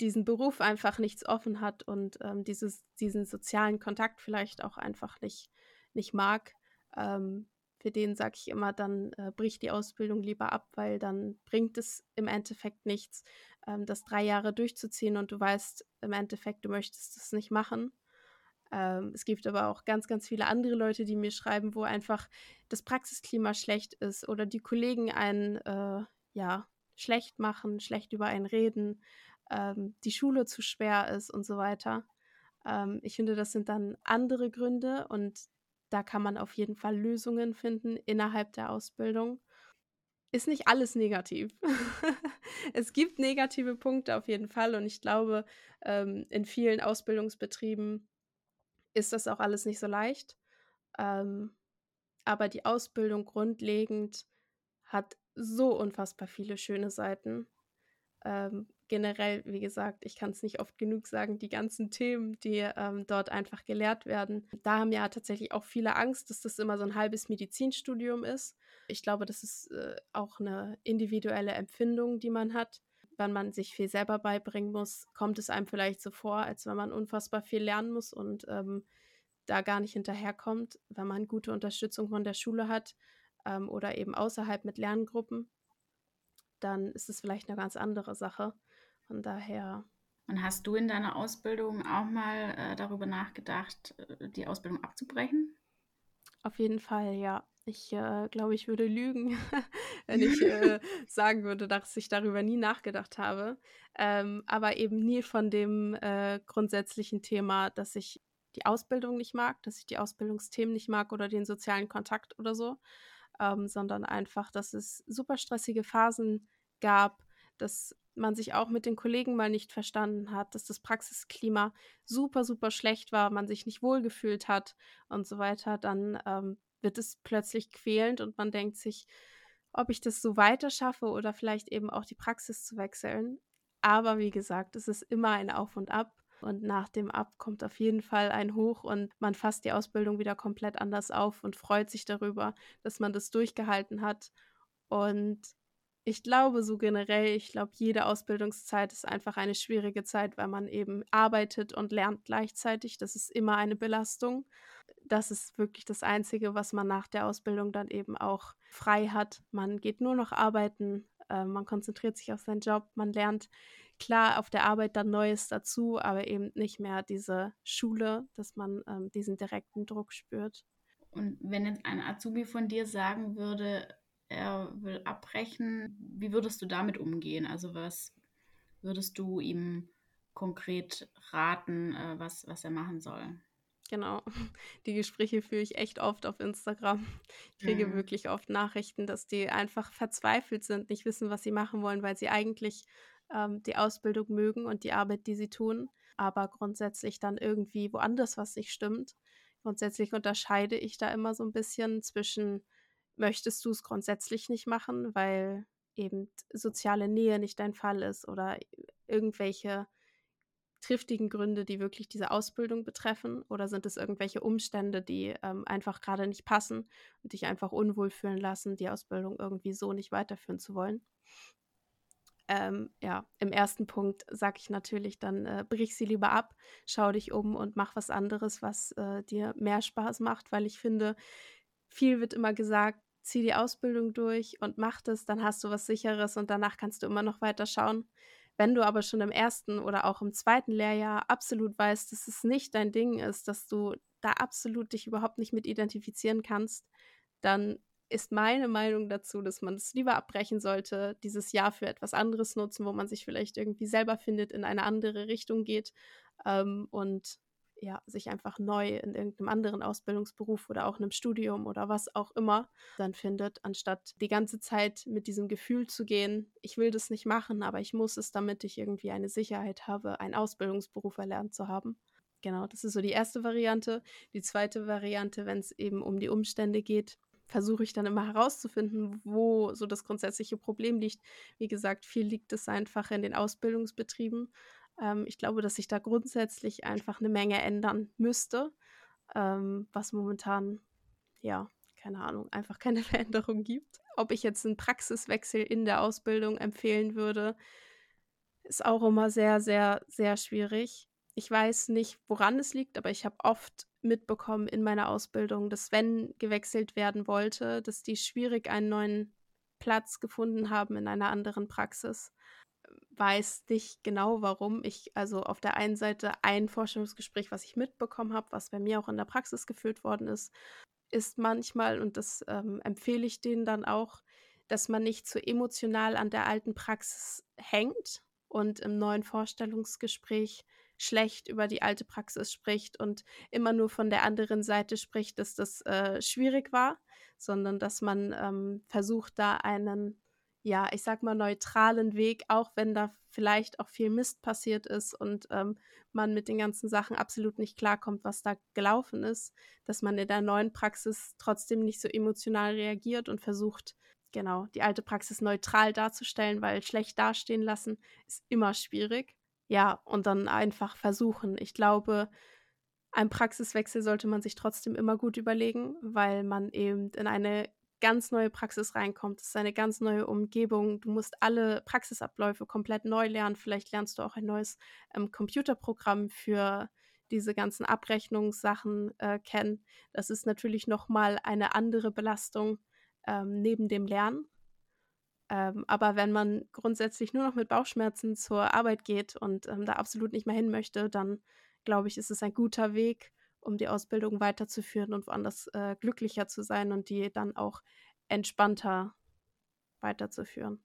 Speaker 2: diesen Beruf einfach nichts offen hat und ähm, dieses, diesen sozialen Kontakt vielleicht auch einfach nicht, nicht mag, ähm, für den sage ich immer, dann äh, bricht die Ausbildung lieber ab, weil dann bringt es im Endeffekt nichts, ähm, das drei Jahre durchzuziehen und du weißt im Endeffekt, du möchtest es nicht machen. Ähm, es gibt aber auch ganz, ganz viele andere Leute, die mir schreiben, wo einfach das Praxisklima schlecht ist oder die Kollegen einen äh, ja schlecht machen, schlecht über einen reden, ähm, die Schule zu schwer ist und so weiter. Ähm, ich finde, das sind dann andere Gründe und da kann man auf jeden Fall Lösungen finden innerhalb der Ausbildung. Ist nicht alles negativ. es gibt negative Punkte auf jeden Fall und ich glaube, ähm, in vielen Ausbildungsbetrieben ist das auch alles nicht so leicht. Ähm, aber die Ausbildung grundlegend hat so unfassbar viele schöne Seiten. Ähm, generell, wie gesagt, ich kann es nicht oft genug sagen, die ganzen Themen, die ähm, dort einfach gelehrt werden. Da haben ja tatsächlich auch viele Angst, dass das immer so ein halbes Medizinstudium ist. Ich glaube, das ist äh, auch eine individuelle Empfindung, die man hat. Wenn man sich viel selber beibringen muss, kommt es einem vielleicht so vor, als wenn man unfassbar viel lernen muss und ähm, da gar nicht hinterherkommt, wenn man gute Unterstützung von der Schule hat ähm, oder eben außerhalb mit Lerngruppen dann ist es vielleicht eine ganz andere Sache. Von daher.
Speaker 1: Und hast du in deiner Ausbildung auch mal äh, darüber nachgedacht, äh, die Ausbildung abzubrechen?
Speaker 2: Auf jeden Fall, ja. Ich äh, glaube, ich würde lügen, wenn ich äh, sagen würde, dass ich darüber nie nachgedacht habe. Ähm, aber eben nie von dem äh, grundsätzlichen Thema, dass ich die Ausbildung nicht mag, dass ich die Ausbildungsthemen nicht mag oder den sozialen Kontakt oder so, ähm, sondern einfach, dass es super stressige Phasen gab, dass man sich auch mit den Kollegen mal nicht verstanden hat, dass das Praxisklima super, super schlecht war, man sich nicht wohlgefühlt hat und so weiter, dann ähm, wird es plötzlich quälend und man denkt sich, ob ich das so weiter schaffe oder vielleicht eben auch die Praxis zu wechseln. Aber wie gesagt, es ist immer ein Auf und Ab. Und nach dem Ab kommt auf jeden Fall ein Hoch und man fasst die Ausbildung wieder komplett anders auf und freut sich darüber, dass man das durchgehalten hat. Und ich glaube so generell, ich glaube, jede Ausbildungszeit ist einfach eine schwierige Zeit, weil man eben arbeitet und lernt gleichzeitig. Das ist immer eine Belastung. Das ist wirklich das Einzige, was man nach der Ausbildung dann eben auch frei hat. Man geht nur noch arbeiten, äh, man konzentriert sich auf seinen Job, man lernt klar auf der Arbeit dann Neues dazu, aber eben nicht mehr diese Schule, dass man ähm, diesen direkten Druck spürt.
Speaker 1: Und wenn jetzt ein Azubi von dir sagen würde, er will abbrechen. Wie würdest du damit umgehen? Also was würdest du ihm konkret raten, äh, was, was er machen soll?
Speaker 2: Genau. Die Gespräche führe ich echt oft auf Instagram. Ich kriege mhm. wirklich oft Nachrichten, dass die einfach verzweifelt sind, nicht wissen, was sie machen wollen, weil sie eigentlich ähm, die Ausbildung mögen und die Arbeit, die sie tun, aber grundsätzlich dann irgendwie woanders was nicht stimmt. Grundsätzlich unterscheide ich da immer so ein bisschen zwischen möchtest du es grundsätzlich nicht machen, weil eben soziale Nähe nicht dein Fall ist oder irgendwelche triftigen Gründe, die wirklich diese Ausbildung betreffen? Oder sind es irgendwelche Umstände, die ähm, einfach gerade nicht passen und dich einfach unwohl fühlen lassen, die Ausbildung irgendwie so nicht weiterführen zu wollen? Ähm, ja, im ersten Punkt sage ich natürlich, dann äh, brich sie lieber ab, schau dich um und mach was anderes, was äh, dir mehr Spaß macht, weil ich finde, viel wird immer gesagt, zieh die Ausbildung durch und mach das, dann hast du was Sicheres und danach kannst du immer noch weiter schauen. Wenn du aber schon im ersten oder auch im zweiten Lehrjahr absolut weißt, dass es nicht dein Ding ist, dass du da absolut dich überhaupt nicht mit identifizieren kannst, dann ist meine Meinung dazu, dass man es lieber abbrechen sollte, dieses Jahr für etwas anderes nutzen, wo man sich vielleicht irgendwie selber findet, in eine andere Richtung geht ähm, und ja, sich einfach neu in irgendeinem anderen Ausbildungsberuf oder auch einem Studium oder was auch immer dann findet, anstatt die ganze Zeit mit diesem Gefühl zu gehen, ich will das nicht machen, aber ich muss es, damit ich irgendwie eine Sicherheit habe, einen Ausbildungsberuf erlernt zu haben. Genau, das ist so die erste Variante. Die zweite Variante, wenn es eben um die Umstände geht, versuche ich dann immer herauszufinden, wo so das grundsätzliche Problem liegt. Wie gesagt, viel liegt es einfach in den Ausbildungsbetrieben. Ähm, ich glaube, dass sich da grundsätzlich einfach eine Menge ändern müsste, ähm, was momentan, ja, keine Ahnung, einfach keine Veränderung gibt. Ob ich jetzt einen Praxiswechsel in der Ausbildung empfehlen würde, ist auch immer sehr, sehr, sehr schwierig. Ich weiß nicht, woran es liegt, aber ich habe oft mitbekommen in meiner Ausbildung, dass wenn gewechselt werden wollte, dass die schwierig einen neuen Platz gefunden haben in einer anderen Praxis. Weiß nicht genau warum. Ich, also auf der einen Seite ein Forschungsgespräch, was ich mitbekommen habe, was bei mir auch in der Praxis geführt worden ist, ist manchmal, und das ähm, empfehle ich denen dann auch, dass man nicht zu emotional an der alten Praxis hängt und im neuen Vorstellungsgespräch schlecht über die alte Praxis spricht und immer nur von der anderen Seite spricht, dass das äh, schwierig war, sondern dass man ähm, versucht, da einen, ja, ich sag mal, neutralen Weg, auch wenn da vielleicht auch viel Mist passiert ist und ähm, man mit den ganzen Sachen absolut nicht klarkommt, was da gelaufen ist, dass man in der neuen Praxis trotzdem nicht so emotional reagiert und versucht, genau, die alte Praxis neutral darzustellen, weil schlecht dastehen lassen ist immer schwierig. Ja, und dann einfach versuchen. Ich glaube, ein Praxiswechsel sollte man sich trotzdem immer gut überlegen, weil man eben in eine ganz neue Praxis reinkommt. Es ist eine ganz neue Umgebung. Du musst alle Praxisabläufe komplett neu lernen. Vielleicht lernst du auch ein neues ähm, Computerprogramm für diese ganzen Abrechnungssachen äh, kennen. Das ist natürlich nochmal eine andere Belastung ähm, neben dem Lernen. Ähm, aber wenn man grundsätzlich nur noch mit Bauchschmerzen zur Arbeit geht und ähm, da absolut nicht mehr hin möchte, dann glaube ich, ist es ein guter Weg, um die Ausbildung weiterzuführen und woanders äh, glücklicher zu sein und die dann auch entspannter weiterzuführen.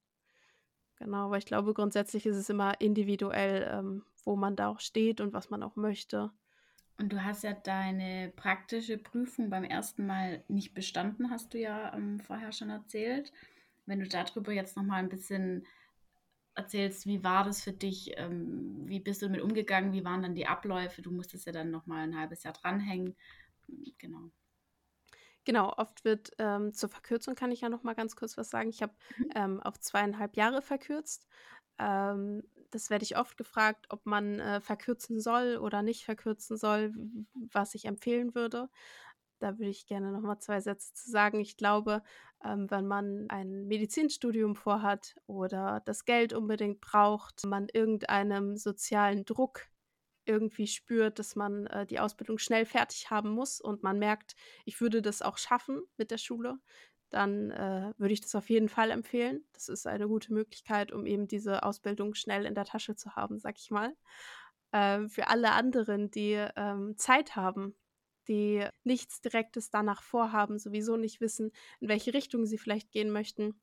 Speaker 2: Genau, aber ich glaube, grundsätzlich ist es immer individuell, ähm, wo man da auch steht und was man auch möchte.
Speaker 1: Und du hast ja deine praktische Prüfung beim ersten Mal nicht bestanden, hast du ja ähm, vorher schon erzählt. Wenn du darüber jetzt noch mal ein bisschen erzählst, wie war das für dich, ähm, wie bist du damit umgegangen, wie waren dann die Abläufe, du musstest ja dann noch mal ein halbes Jahr dranhängen, genau.
Speaker 2: Genau, oft wird ähm, zur Verkürzung kann ich ja noch mal ganz kurz was sagen. Ich habe mhm. ähm, auf zweieinhalb Jahre verkürzt. Ähm, das werde ich oft gefragt, ob man äh, verkürzen soll oder nicht verkürzen soll, was ich empfehlen würde. Da würde ich gerne noch mal zwei Sätze zu sagen. Ich glaube, ähm, wenn man ein Medizinstudium vorhat oder das Geld unbedingt braucht, man irgendeinem sozialen Druck irgendwie spürt, dass man äh, die Ausbildung schnell fertig haben muss und man merkt, ich würde das auch schaffen mit der Schule, dann äh, würde ich das auf jeden Fall empfehlen. Das ist eine gute Möglichkeit, um eben diese Ausbildung schnell in der Tasche zu haben, sag ich mal. Äh, für alle anderen, die ähm, Zeit haben die nichts Direktes danach vorhaben, sowieso nicht wissen, in welche Richtung sie vielleicht gehen möchten,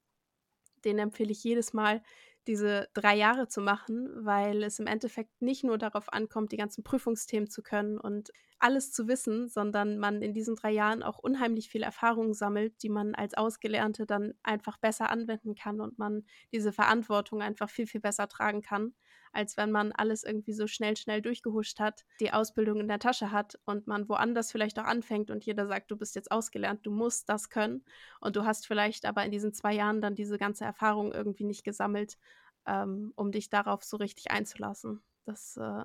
Speaker 2: den empfehle ich jedes Mal, diese drei Jahre zu machen, weil es im Endeffekt nicht nur darauf ankommt, die ganzen Prüfungsthemen zu können und alles zu wissen, sondern man in diesen drei Jahren auch unheimlich viel Erfahrung sammelt, die man als Ausgelernte dann einfach besser anwenden kann und man diese Verantwortung einfach viel, viel besser tragen kann als wenn man alles irgendwie so schnell, schnell durchgehuscht hat, die Ausbildung in der Tasche hat und man woanders vielleicht auch anfängt und jeder sagt, du bist jetzt ausgelernt, du musst das können und du hast vielleicht aber in diesen zwei Jahren dann diese ganze Erfahrung irgendwie nicht gesammelt, ähm, um dich darauf so richtig einzulassen. Das, äh,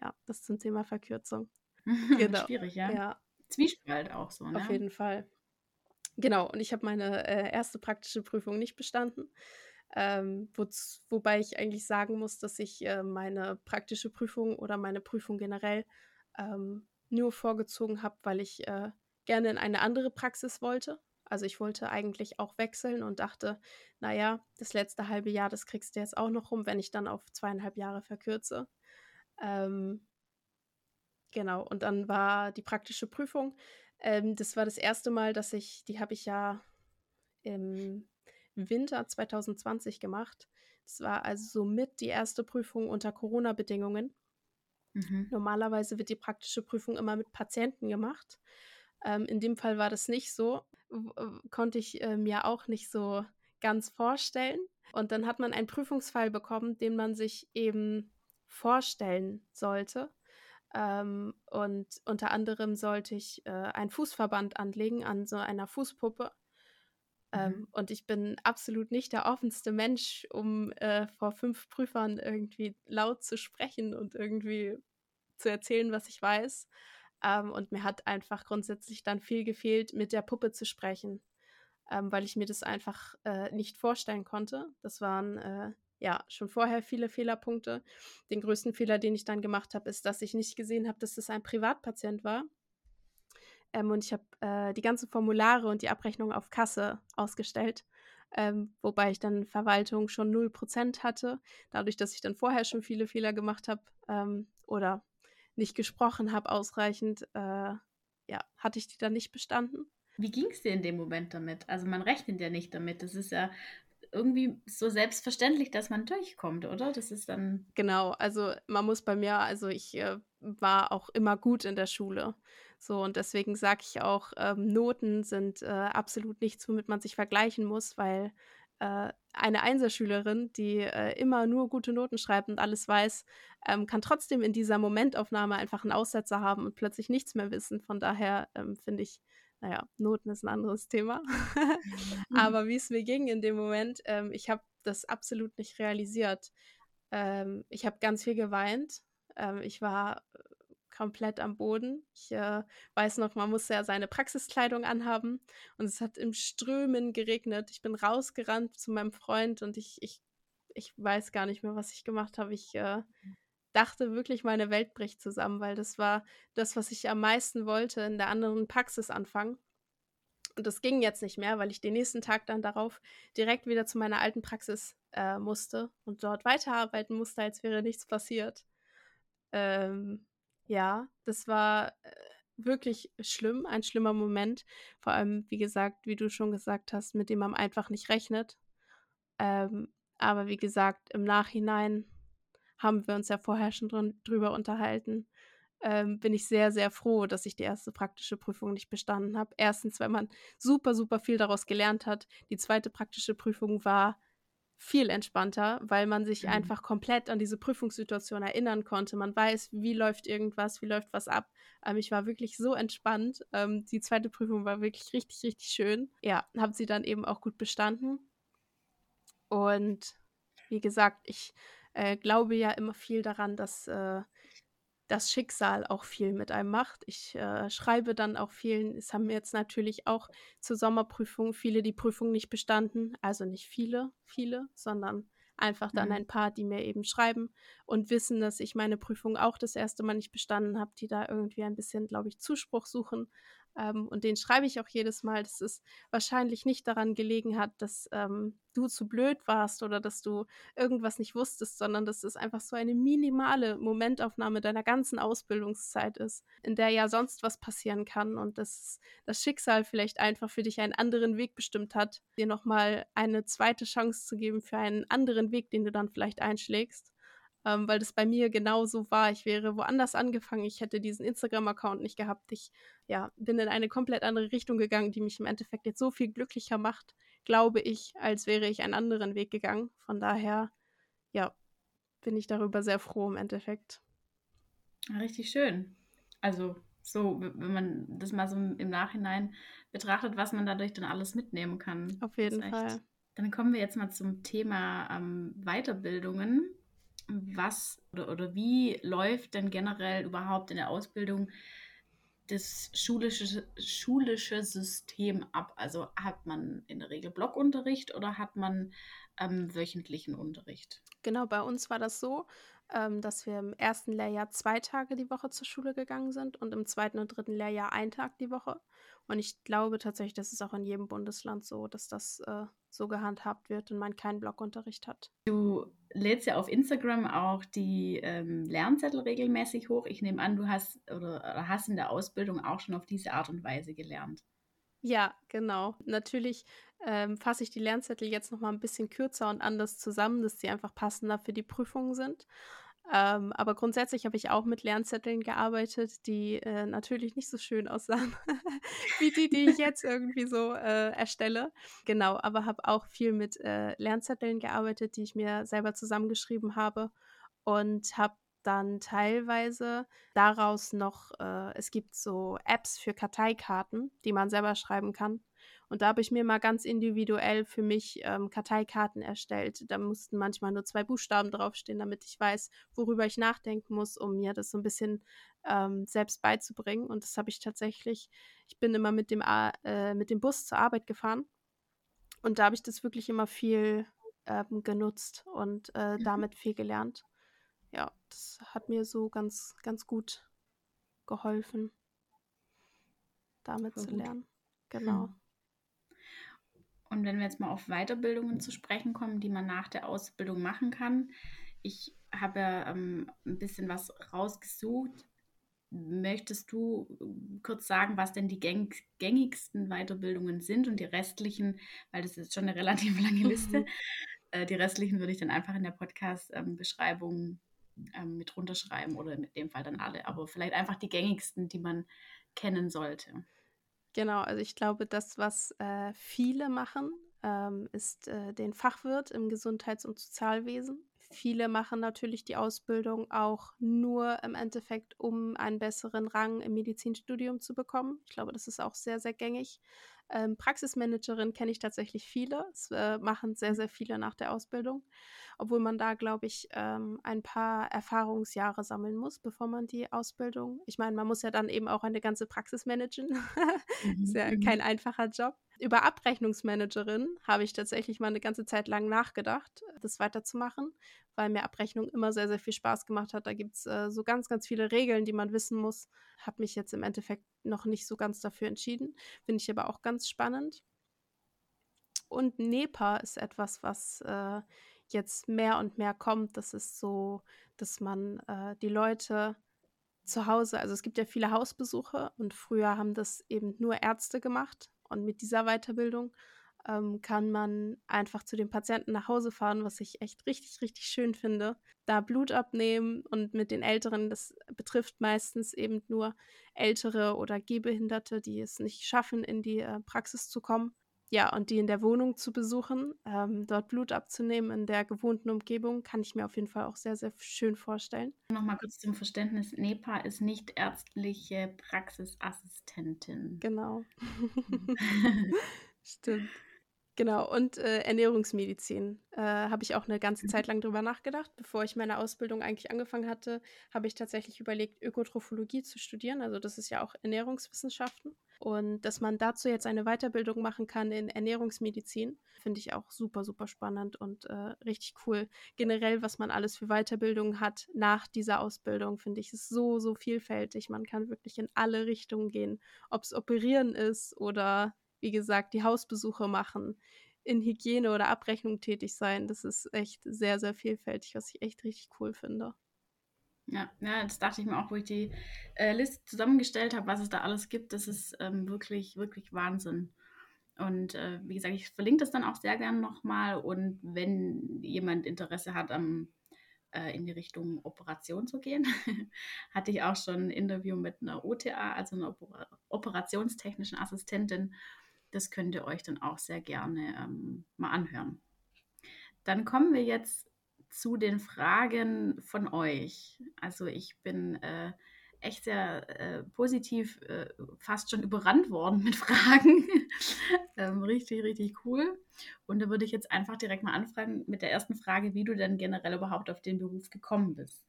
Speaker 2: ja, das zum Thema Verkürzung.
Speaker 1: genau. Schwierig, ja. ja. Zwiespalt auch so, ne?
Speaker 2: Auf jeden Fall. Genau, und ich habe meine äh, erste praktische Prüfung nicht bestanden. Ähm, wo, wobei ich eigentlich sagen muss, dass ich äh, meine praktische Prüfung oder meine Prüfung generell ähm, nur vorgezogen habe, weil ich äh, gerne in eine andere Praxis wollte. Also ich wollte eigentlich auch wechseln und dachte, naja, das letzte halbe Jahr, das kriegst du jetzt auch noch rum, wenn ich dann auf zweieinhalb Jahre verkürze. Ähm, genau, und dann war die praktische Prüfung. Ähm, das war das erste Mal, dass ich, die habe ich ja im Winter 2020 gemacht. Das war also somit die erste Prüfung unter Corona-Bedingungen. Mhm. Normalerweise wird die praktische Prüfung immer mit Patienten gemacht. Ähm, in dem Fall war das nicht so. Konnte ich äh, mir auch nicht so ganz vorstellen. Und dann hat man einen Prüfungsfall bekommen, den man sich eben vorstellen sollte. Ähm, und unter anderem sollte ich äh, einen Fußverband anlegen an so einer Fußpuppe. Ähm, mhm. Und ich bin absolut nicht der offenste Mensch, um äh, vor fünf Prüfern irgendwie laut zu sprechen und irgendwie zu erzählen, was ich weiß. Ähm, und mir hat einfach grundsätzlich dann viel gefehlt, mit der Puppe zu sprechen, ähm, weil ich mir das einfach äh, nicht vorstellen konnte. Das waren äh, ja schon vorher viele Fehlerpunkte. Den größten Fehler, den ich dann gemacht habe, ist, dass ich nicht gesehen habe, dass das ein Privatpatient war. Ähm, und ich habe äh, die ganzen Formulare und die Abrechnung auf Kasse ausgestellt. Ähm, wobei ich dann Verwaltung schon 0% hatte, dadurch, dass ich dann vorher schon viele Fehler gemacht habe ähm, oder nicht gesprochen habe ausreichend, äh, ja, hatte ich die dann nicht bestanden.
Speaker 1: Wie ging es dir in dem Moment damit? Also man rechnet ja nicht damit. Das ist ja irgendwie so selbstverständlich, dass man durchkommt, oder? Das ist dann.
Speaker 2: Genau, also man muss bei mir, also ich äh, war auch immer gut in der Schule. So, und deswegen sage ich auch, ähm, Noten sind äh, absolut nichts, womit man sich vergleichen muss, weil äh, eine Einserschülerin, die äh, immer nur gute Noten schreibt und alles weiß, ähm, kann trotzdem in dieser Momentaufnahme einfach einen Aussetzer haben und plötzlich nichts mehr wissen. Von daher ähm, finde ich, naja, Noten ist ein anderes Thema. Mhm. Aber wie es mir ging in dem Moment, ähm, ich habe das absolut nicht realisiert. Ähm, ich habe ganz viel geweint. Ähm, ich war komplett am Boden. Ich äh, weiß noch, man musste ja seine Praxiskleidung anhaben und es hat im Strömen geregnet. Ich bin rausgerannt zu meinem Freund und ich, ich, ich weiß gar nicht mehr, was ich gemacht habe. Ich äh, dachte wirklich, meine Welt bricht zusammen, weil das war das, was ich am meisten wollte, in der anderen Praxis anfangen. Und das ging jetzt nicht mehr, weil ich den nächsten Tag dann darauf direkt wieder zu meiner alten Praxis äh, musste und dort weiterarbeiten musste, als wäre nichts passiert. Ähm, ja, das war äh, wirklich schlimm, ein schlimmer Moment. Vor allem, wie gesagt, wie du schon gesagt hast, mit dem man einfach nicht rechnet. Ähm, aber wie gesagt, im Nachhinein haben wir uns ja vorher schon drün- drüber unterhalten. Ähm, bin ich sehr, sehr froh, dass ich die erste praktische Prüfung nicht bestanden habe. Erstens, weil man super, super viel daraus gelernt hat. Die zweite praktische Prüfung war viel entspannter, weil man sich mhm. einfach komplett an diese Prüfungssituation erinnern konnte. Man weiß, wie läuft irgendwas, wie läuft was ab. Ähm, ich war wirklich so entspannt. Ähm, die zweite Prüfung war wirklich richtig, richtig schön. Ja, habe sie dann eben auch gut bestanden. Und wie gesagt, ich äh, glaube ja immer viel daran, dass äh, das Schicksal auch viel mit einem macht. Ich äh, schreibe dann auch vielen, es haben jetzt natürlich auch zur Sommerprüfung viele die Prüfung nicht bestanden, also nicht viele, viele, sondern einfach dann mhm. ein paar, die mir eben schreiben und wissen, dass ich meine Prüfung auch das erste Mal nicht bestanden habe, die da irgendwie ein bisschen, glaube ich, Zuspruch suchen. Ähm, und den schreibe ich auch jedes Mal, dass es wahrscheinlich nicht daran gelegen hat, dass ähm, du zu blöd warst oder dass du irgendwas nicht wusstest, sondern dass es einfach so eine minimale Momentaufnahme deiner ganzen Ausbildungszeit ist, in der ja sonst was passieren kann und dass das Schicksal vielleicht einfach für dich einen anderen Weg bestimmt hat, dir nochmal eine zweite Chance zu geben für einen anderen Weg, den du dann vielleicht einschlägst ähm, weil das bei mir genauso war. Ich wäre woanders angefangen, ich hätte diesen Instagram-Account nicht gehabt. Ich ja, bin in eine komplett andere Richtung gegangen, die mich im Endeffekt jetzt so viel glücklicher macht, glaube ich, als wäre ich einen anderen Weg gegangen. Von daher, ja, bin ich darüber sehr froh im Endeffekt.
Speaker 1: Richtig schön. Also so, wenn man das mal so im Nachhinein betrachtet, was man dadurch dann alles mitnehmen kann.
Speaker 2: Auf jeden Fall.
Speaker 1: Dann kommen wir jetzt mal zum Thema ähm, Weiterbildungen was oder, oder wie läuft denn generell überhaupt in der Ausbildung das schulische, schulische System ab? Also hat man in der Regel Blockunterricht oder hat man ähm, wöchentlichen Unterricht?
Speaker 2: Genau, bei uns war das so, ähm, dass wir im ersten Lehrjahr zwei Tage die Woche zur Schule gegangen sind und im zweiten und dritten Lehrjahr einen Tag die Woche. Und ich glaube tatsächlich, das ist auch in jedem Bundesland so, dass das äh, so gehandhabt wird und man keinen Blockunterricht hat.
Speaker 1: Du lädst ja auf Instagram auch die ähm, Lernzettel regelmäßig hoch. Ich nehme an, du hast oder hast in der Ausbildung auch schon auf diese Art und Weise gelernt.
Speaker 2: Ja, genau. Natürlich ähm, fasse ich die Lernzettel jetzt noch mal ein bisschen kürzer und anders zusammen, dass sie einfach passender für die Prüfungen sind. Ähm, aber grundsätzlich habe ich auch mit Lernzetteln gearbeitet, die äh, natürlich nicht so schön aussahen wie die, die ich jetzt irgendwie so äh, erstelle. Genau, aber habe auch viel mit äh, Lernzetteln gearbeitet, die ich mir selber zusammengeschrieben habe und habe dann teilweise daraus noch, äh, es gibt so Apps für Karteikarten, die man selber schreiben kann. Und da habe ich mir mal ganz individuell für mich ähm, Karteikarten erstellt. Da mussten manchmal nur zwei Buchstaben draufstehen, damit ich weiß, worüber ich nachdenken muss, um mir das so ein bisschen ähm, selbst beizubringen. Und das habe ich tatsächlich, ich bin immer mit dem, äh, mit dem Bus zur Arbeit gefahren. Und da habe ich das wirklich immer viel ähm, genutzt und äh, mhm. damit viel gelernt ja, das hat mir so ganz, ganz gut geholfen, damit Voll zu gut. lernen. Genau. Hm.
Speaker 1: Und wenn wir jetzt mal auf Weiterbildungen zu sprechen kommen, die man nach der Ausbildung machen kann. Ich habe ja ähm, ein bisschen was rausgesucht. Möchtest du äh, kurz sagen, was denn die gängigsten Weiterbildungen sind und die restlichen, weil das ist schon eine relativ lange Liste. Mhm. Äh, die restlichen würde ich dann einfach in der Podcast-Beschreibung ähm, mit runterschreiben oder in dem Fall dann alle, aber vielleicht einfach die gängigsten, die man kennen sollte.
Speaker 2: Genau, also ich glaube, das, was äh, viele machen, ähm, ist äh, den Fachwirt im Gesundheits- und Sozialwesen. Viele machen natürlich die Ausbildung auch nur im Endeffekt, um einen besseren Rang im Medizinstudium zu bekommen. Ich glaube, das ist auch sehr, sehr gängig. Ähm, Praxismanagerin kenne ich tatsächlich viele. Es äh, machen sehr, sehr viele nach der Ausbildung obwohl man da, glaube ich, ähm, ein paar Erfahrungsjahre sammeln muss, bevor man die Ausbildung. Ich meine, man muss ja dann eben auch eine ganze Praxis managen. mhm. ist ja mhm. kein einfacher Job. Über Abrechnungsmanagerin habe ich tatsächlich mal eine ganze Zeit lang nachgedacht, das weiterzumachen, weil mir Abrechnung immer sehr, sehr viel Spaß gemacht hat. Da gibt es äh, so ganz, ganz viele Regeln, die man wissen muss. Habe mich jetzt im Endeffekt noch nicht so ganz dafür entschieden. Finde ich aber auch ganz spannend. Und NEPA ist etwas, was äh, jetzt mehr und mehr kommt. Das ist so, dass man äh, die Leute zu Hause, also es gibt ja viele Hausbesuche und früher haben das eben nur Ärzte gemacht und mit dieser Weiterbildung ähm, kann man einfach zu den Patienten nach Hause fahren, was ich echt richtig, richtig schön finde. Da Blut abnehmen und mit den Älteren, das betrifft meistens eben nur Ältere oder Gehbehinderte, die es nicht schaffen, in die äh, Praxis zu kommen ja, und die in der Wohnung zu besuchen, ähm, dort Blut abzunehmen in der gewohnten Umgebung, kann ich mir auf jeden Fall auch sehr, sehr schön vorstellen.
Speaker 1: Nochmal kurz zum Verständnis: NEPA ist nicht ärztliche Praxisassistentin.
Speaker 2: Genau. Stimmt. Genau, und äh, Ernährungsmedizin äh, habe ich auch eine ganze mhm. Zeit lang drüber nachgedacht. Bevor ich meine Ausbildung eigentlich angefangen hatte, habe ich tatsächlich überlegt, Ökotrophologie zu studieren. Also das ist ja auch Ernährungswissenschaften. Und dass man dazu jetzt eine Weiterbildung machen kann in Ernährungsmedizin, finde ich auch super, super spannend und äh, richtig cool. Generell, was man alles für Weiterbildung hat nach dieser Ausbildung, finde ich, ist so, so vielfältig. Man kann wirklich in alle Richtungen gehen. Ob es Operieren ist oder wie gesagt, die Hausbesuche machen, in Hygiene oder Abrechnung tätig sein. Das ist echt sehr, sehr vielfältig, was ich echt richtig cool finde.
Speaker 1: Ja, ja, das dachte ich mir auch, wo ich die äh, Liste zusammengestellt habe, was es da alles gibt. Das ist ähm, wirklich, wirklich Wahnsinn. Und äh, wie gesagt, ich verlinke das dann auch sehr gerne nochmal. Und wenn jemand Interesse hat, am, äh, in die Richtung Operation zu gehen, hatte ich auch schon ein Interview mit einer OTA, also einer Oper operationstechnischen Assistentin das könnt ihr euch dann auch sehr gerne ähm, mal anhören. Dann kommen wir jetzt zu den Fragen von euch. Also ich bin äh, echt sehr äh, positiv, äh, fast schon überrannt worden mit Fragen. ähm, richtig, richtig cool. Und da würde ich jetzt einfach direkt mal anfragen mit der ersten Frage, wie du denn generell überhaupt auf den Beruf gekommen bist.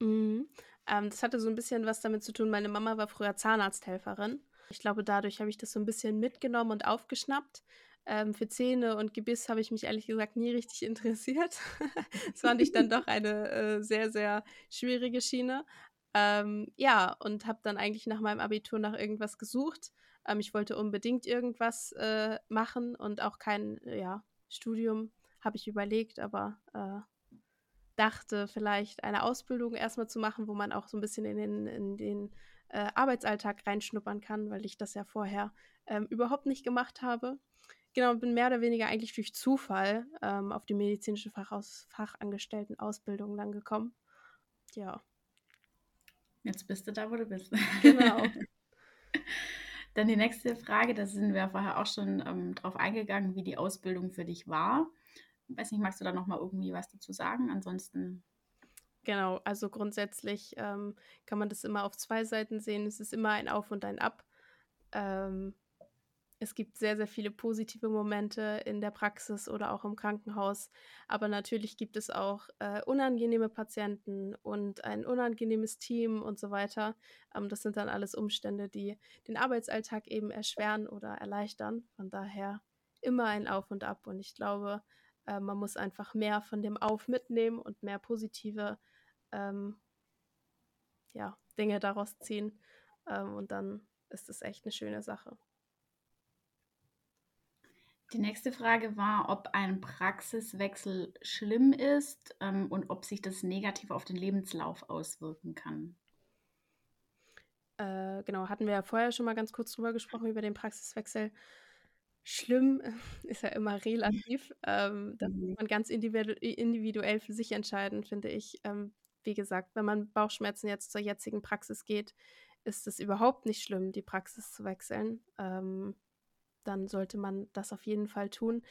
Speaker 2: Mhm. Ähm, das hatte so ein bisschen was damit zu tun. Meine Mama war früher Zahnarzthelferin. Ich glaube, dadurch habe ich das so ein bisschen mitgenommen und aufgeschnappt. Ähm, für Zähne und Gebiss habe ich mich ehrlich gesagt nie richtig interessiert. das fand ich dann doch eine äh, sehr, sehr schwierige Schiene. Ähm, ja, und habe dann eigentlich nach meinem Abitur nach irgendwas gesucht. Ähm, ich wollte unbedingt irgendwas äh, machen und auch kein ja, Studium habe ich überlegt, aber äh, dachte vielleicht eine Ausbildung erstmal zu machen, wo man auch so ein bisschen in den, in den äh, Arbeitsalltag reinschnuppern kann, weil ich das ja vorher ähm, überhaupt nicht gemacht habe. Genau, bin mehr oder weniger eigentlich durch Zufall ähm, auf die medizinische Fachaus Fachangestelltenausbildung dann gekommen. ja.
Speaker 1: Jetzt bist du da, wo du bist. Genau. Dann die nächste Frage, da sind wir vorher auch schon ähm, drauf eingegangen, wie die Ausbildung für dich war. Ich weiß nicht, magst du da noch mal irgendwie was dazu sagen? Ansonsten.
Speaker 2: Genau, also grundsätzlich ähm, kann man das immer auf zwei Seiten sehen. Es ist immer ein Auf und ein Ab. Ähm, es gibt sehr, sehr viele positive Momente in der Praxis oder auch im Krankenhaus. Aber natürlich gibt es auch äh, unangenehme Patienten und ein unangenehmes Team und so weiter. Ähm, das sind dann alles Umstände, die den Arbeitsalltag eben erschweren oder erleichtern. Von daher immer ein Auf und Ab. Und ich glaube, äh, man muss einfach mehr von dem Auf mitnehmen und mehr positive ähm, ja, Dinge daraus ziehen. Ähm, und dann ist es echt eine schöne Sache.
Speaker 1: Die nächste Frage war, ob ein Praxiswechsel schlimm ist ähm, und ob sich das negativ auf den Lebenslauf auswirken kann.
Speaker 2: Äh, genau, hatten wir ja vorher schon mal ganz kurz drüber gesprochen, über den Praxiswechsel. Schlimm ist ja immer relativ. Ähm, das muss mhm. man ganz individuell für sich entscheiden, finde ich. Ähm, wie gesagt, wenn man Bauchschmerzen jetzt zur jetzigen Praxis geht, ist es überhaupt nicht schlimm, die Praxis zu wechseln. Ähm, dann sollte man das auf jeden Fall tun.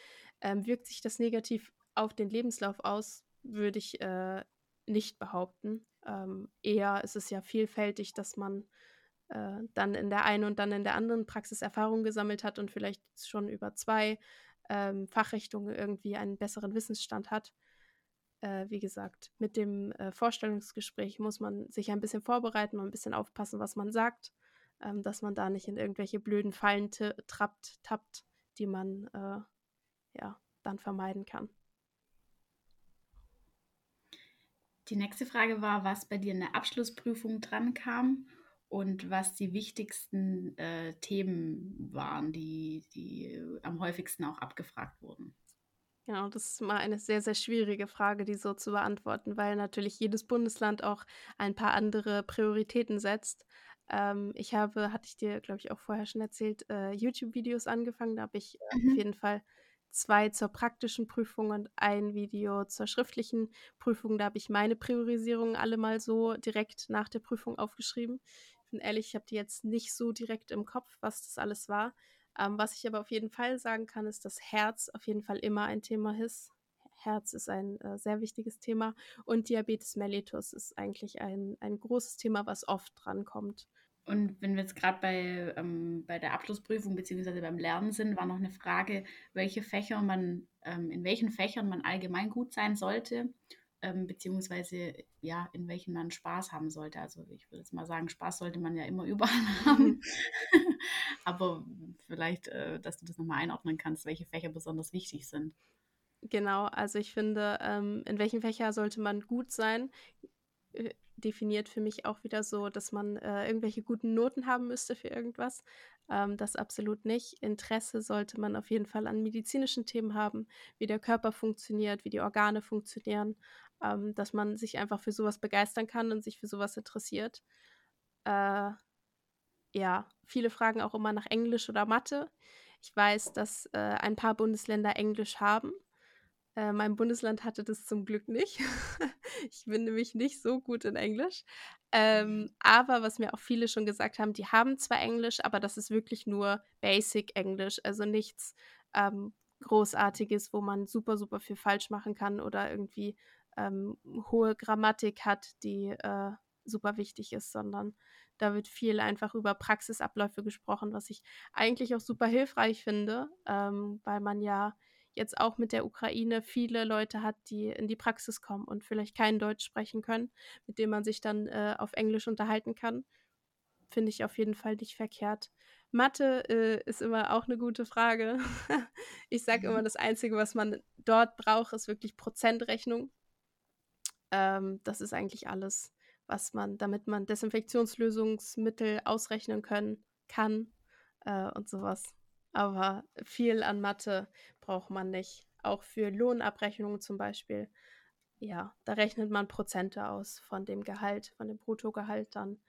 Speaker 2: Ähm, wirkt sich das negativ auf den Lebenslauf aus, würde ich äh, nicht behaupten. Ähm, eher ist es ja vielfältig, dass man äh, dann in der einen und dann in der anderen Praxis Erfahrung gesammelt hat und vielleicht schon über zwei ähm, Fachrichtungen irgendwie einen besseren Wissensstand hat. Äh, wie gesagt, mit dem äh, Vorstellungsgespräch muss man sich ein bisschen vorbereiten und ein bisschen aufpassen, was man sagt ähm, dass man da nicht in irgendwelche blöden Fallen trappt, tappt, die man äh, ja dann vermeiden kann.
Speaker 1: Die nächste Frage war, was bei dir in der Abschlussprüfung dran kam und was die wichtigsten äh, Themen waren, die, die am häufigsten auch abgefragt wurden.
Speaker 2: Genau, das ist mal eine sehr, sehr schwierige Frage, die so zu beantworten, weil natürlich jedes Bundesland auch ein paar andere Prioritäten setzt. Ähm, ich habe, hatte ich dir, glaube ich, auch vorher schon erzählt, äh, YouTube-Videos angefangen. Da habe ich äh, mhm. auf jeden Fall zwei zur praktischen Prüfung und ein Video zur schriftlichen Prüfung. Da habe ich meine Priorisierungen alle mal so direkt nach der Prüfung aufgeschrieben. Ich bin ehrlich, ich habe die jetzt nicht so direkt im Kopf, was das alles war. Ähm, was ich aber auf jeden Fall sagen kann, ist, dass Herz auf jeden Fall immer ein Thema ist. Herz ist ein äh, sehr wichtiges Thema und Diabetes mellitus ist eigentlich ein, ein großes Thema, was oft drankommt.
Speaker 1: Und wenn wir jetzt gerade bei, ähm, bei der Abschlussprüfung bzw. beim Lernen sind, war noch eine Frage, welche Fächer man, ähm, in welchen Fächern man allgemein gut sein sollte, ähm, beziehungsweise ja, in welchen man Spaß haben sollte. Also ich würde jetzt mal sagen, Spaß sollte man ja immer überall haben. Aber vielleicht, äh, dass du das nochmal einordnen kannst, welche Fächer besonders wichtig sind.
Speaker 2: Genau, also ich finde, ähm, in welchen Fächer sollte man gut sein? Äh, definiert für mich auch wieder so, dass man äh, irgendwelche guten Noten haben müsste für irgendwas. Ähm, das absolut nicht. Interesse sollte man auf jeden Fall an medizinischen Themen haben, wie der Körper funktioniert, wie die Organe funktionieren, ähm, dass man sich einfach für sowas begeistern kann und sich für sowas interessiert. Äh, ja, viele fragen auch immer nach Englisch oder Mathe. Ich weiß, dass äh, ein paar Bundesländer Englisch haben. Äh, mein Bundesland hatte das zum Glück nicht. ich bin nämlich nicht so gut in Englisch. Ähm, aber was mir auch viele schon gesagt haben, die haben zwar Englisch, aber das ist wirklich nur Basic Englisch, also nichts ähm, Großartiges, wo man super, super viel falsch machen kann oder irgendwie ähm, hohe Grammatik hat, die äh, super wichtig ist, sondern da wird viel einfach über Praxisabläufe gesprochen, was ich eigentlich auch super hilfreich finde, ähm, weil man ja jetzt auch mit der Ukraine viele Leute hat, die in die Praxis kommen und vielleicht kein Deutsch sprechen können, mit dem man sich dann äh, auf Englisch unterhalten kann. Finde ich auf jeden Fall nicht verkehrt. Mathe äh, ist immer auch eine gute Frage. ich sage immer, mhm. das Einzige, was man dort braucht, ist wirklich Prozentrechnung. Ähm, das ist eigentlich alles, was man, damit man Desinfektionslösungsmittel ausrechnen können kann äh, und sowas. Aber viel an Mathe braucht man nicht. Auch für Lohnabrechnungen zum Beispiel. Ja, da rechnet man Prozente aus von dem Gehalt, von dem Bruttogehalt dann.